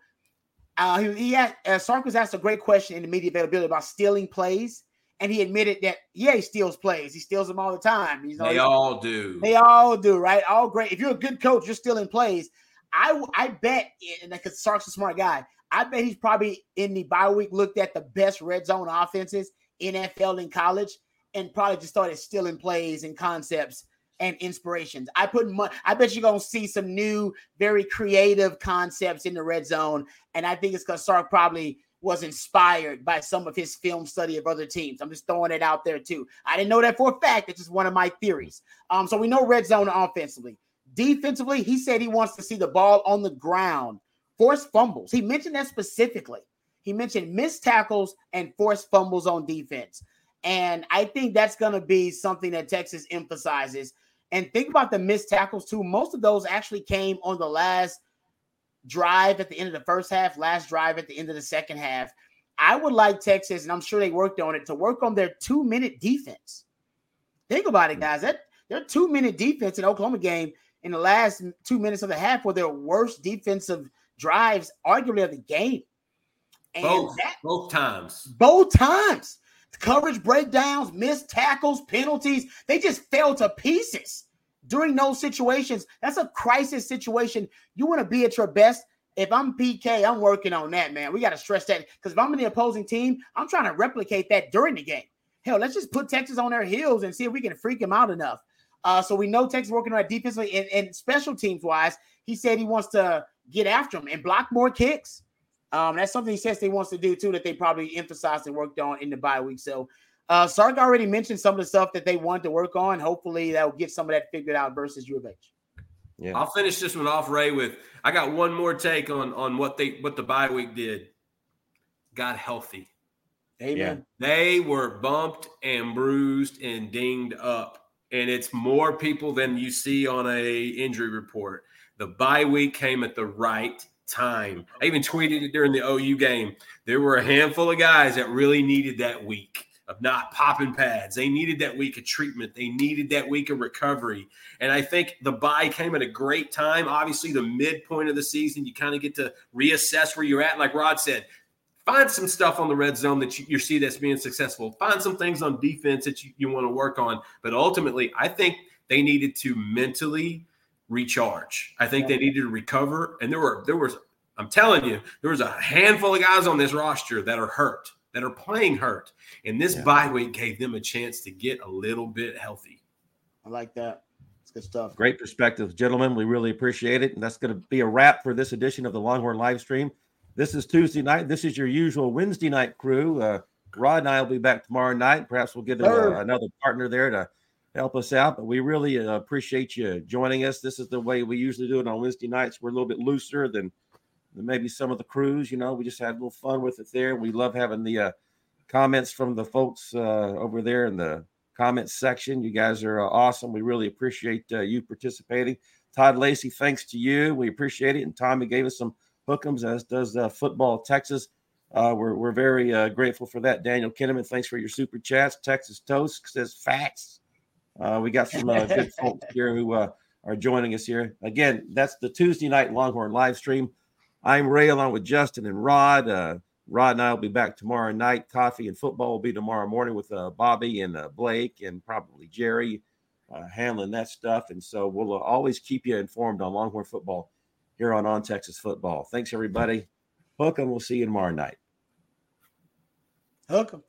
Speaker 3: uh, he, he had, uh, Sark was asked a great question in the media availability about stealing plays, and he admitted that yeah, he steals plays. He steals them all the time. He's
Speaker 2: They all do.
Speaker 3: they all do, right? All great. If you're a good coach, you're stealing plays. I I bet, and because Sark's a smart guy, I bet he's probably in the bye week looked at the best red zone offenses NFL in college, and probably just started stealing plays and concepts and inspirations. I put money. I bet you're gonna see some new, very creative concepts in the red zone, and I think it's because Sark probably was inspired by some of his film study of other teams. I'm just throwing it out there too. I didn't know that for a fact. It's just one of my theories. Um, so we know red zone offensively. Defensively, he said he wants to see the ball on the ground, force fumbles. He mentioned that specifically. He mentioned missed tackles and forced fumbles on defense. And I think that's going to be something that Texas emphasizes. And think about the missed tackles too. Most of those actually came on the last drive at the end of the first half, last drive at the end of the second half. I would like Texas, and I'm sure they worked on it, to work on their two minute defense. Think about it, guys. That their two minute defense in Oklahoma game in the last two minutes of the half were their worst defensive drives, arguably of the game. And
Speaker 2: both,
Speaker 3: that
Speaker 2: both times.
Speaker 3: both times. Coverage breakdowns, missed tackles, penalties, they just fell to pieces during those situations. That's a crisis situation. You want to be at your best. If I'm PK, I'm working on that, man. We got to stress that because if I'm in the opposing team, I'm trying to replicate that during the game. Hell, let's just put Texas on their heels and see if we can freak them out enough. Uh, so we know Texas working on it defensively and, and special teams wise. He said he wants to get after them and block more kicks. Um, that's something he says he wants to do too, that they probably emphasized and worked on in the bye week. So uh Sark already mentioned some of the stuff that they want to work on. Hopefully that will get some of that figured out versus U of H.
Speaker 1: Yeah.
Speaker 2: I'll finish this one off, Ray, with I got one more take on on what they what the bye week did. Got healthy.
Speaker 3: Amen.
Speaker 2: They were bumped and bruised and dinged up. And it's more people than you see on a injury report. The bye week came at the right time. I even tweeted it during the OU game. There were a handful of guys that really needed that week of not popping pads. They needed that week of treatment. They needed that week of recovery. And I think the bye came at a great time. Obviously, the midpoint of the season, you kind of get to reassess where you're at. Like Rod said, find some stuff on the red zone that you, you see that's being successful. Find some things on defense that you, you want to work on. But ultimately, I think they needed to mentally recharge. I think they needed to recover. And there were there was I'm telling you, there was a handful of guys on this roster that are hurt, that are playing hurt. And this
Speaker 1: Yeah.
Speaker 2: bye week gave them a chance to get a little bit healthy.
Speaker 3: I like that. It's good stuff.
Speaker 1: Great perspective, gentlemen. We really appreciate it. And that's going to be a wrap for this edition of the Longhorn live stream. This is Tuesday night. This is your usual Wednesday night crew. Uh, Rod and I will be back tomorrow night. Perhaps we'll get uh,
Speaker 3: Sure.
Speaker 1: another partner there to help us out. But we really uh, appreciate you joining us. This is the way we usually do it on Wednesday nights. We're a little bit looser than, than maybe some of the crews. You know, we just had a little fun with it there. We love having the uh, comments from the folks uh, over there in the comments section. You guys are uh, awesome. We really appreciate uh, you participating. Todd Lacey, thanks to you. We appreciate it. And Tommy gave us some hookums, as does uh, Football Texas. We're, we're very grateful for that. Daniel Kinneman, thanks for your super chats. Texas Toast says facts. Uh, we got some uh, good folks here who uh, are joining us here. Again, that's the Tuesday night Longhorn live stream. I'm Ray along with Justin and Rod. Uh, Rod and I will be back tomorrow night. Coffee and football will be tomorrow morning with uh, Bobby and uh, Blake and probably Jerry uh, handling that stuff. And so we'll uh, always keep you informed on Longhorn football here on On Texas Football. Thanks, everybody. Hook 'em. We'll see you tomorrow night.
Speaker 3: Hook 'em.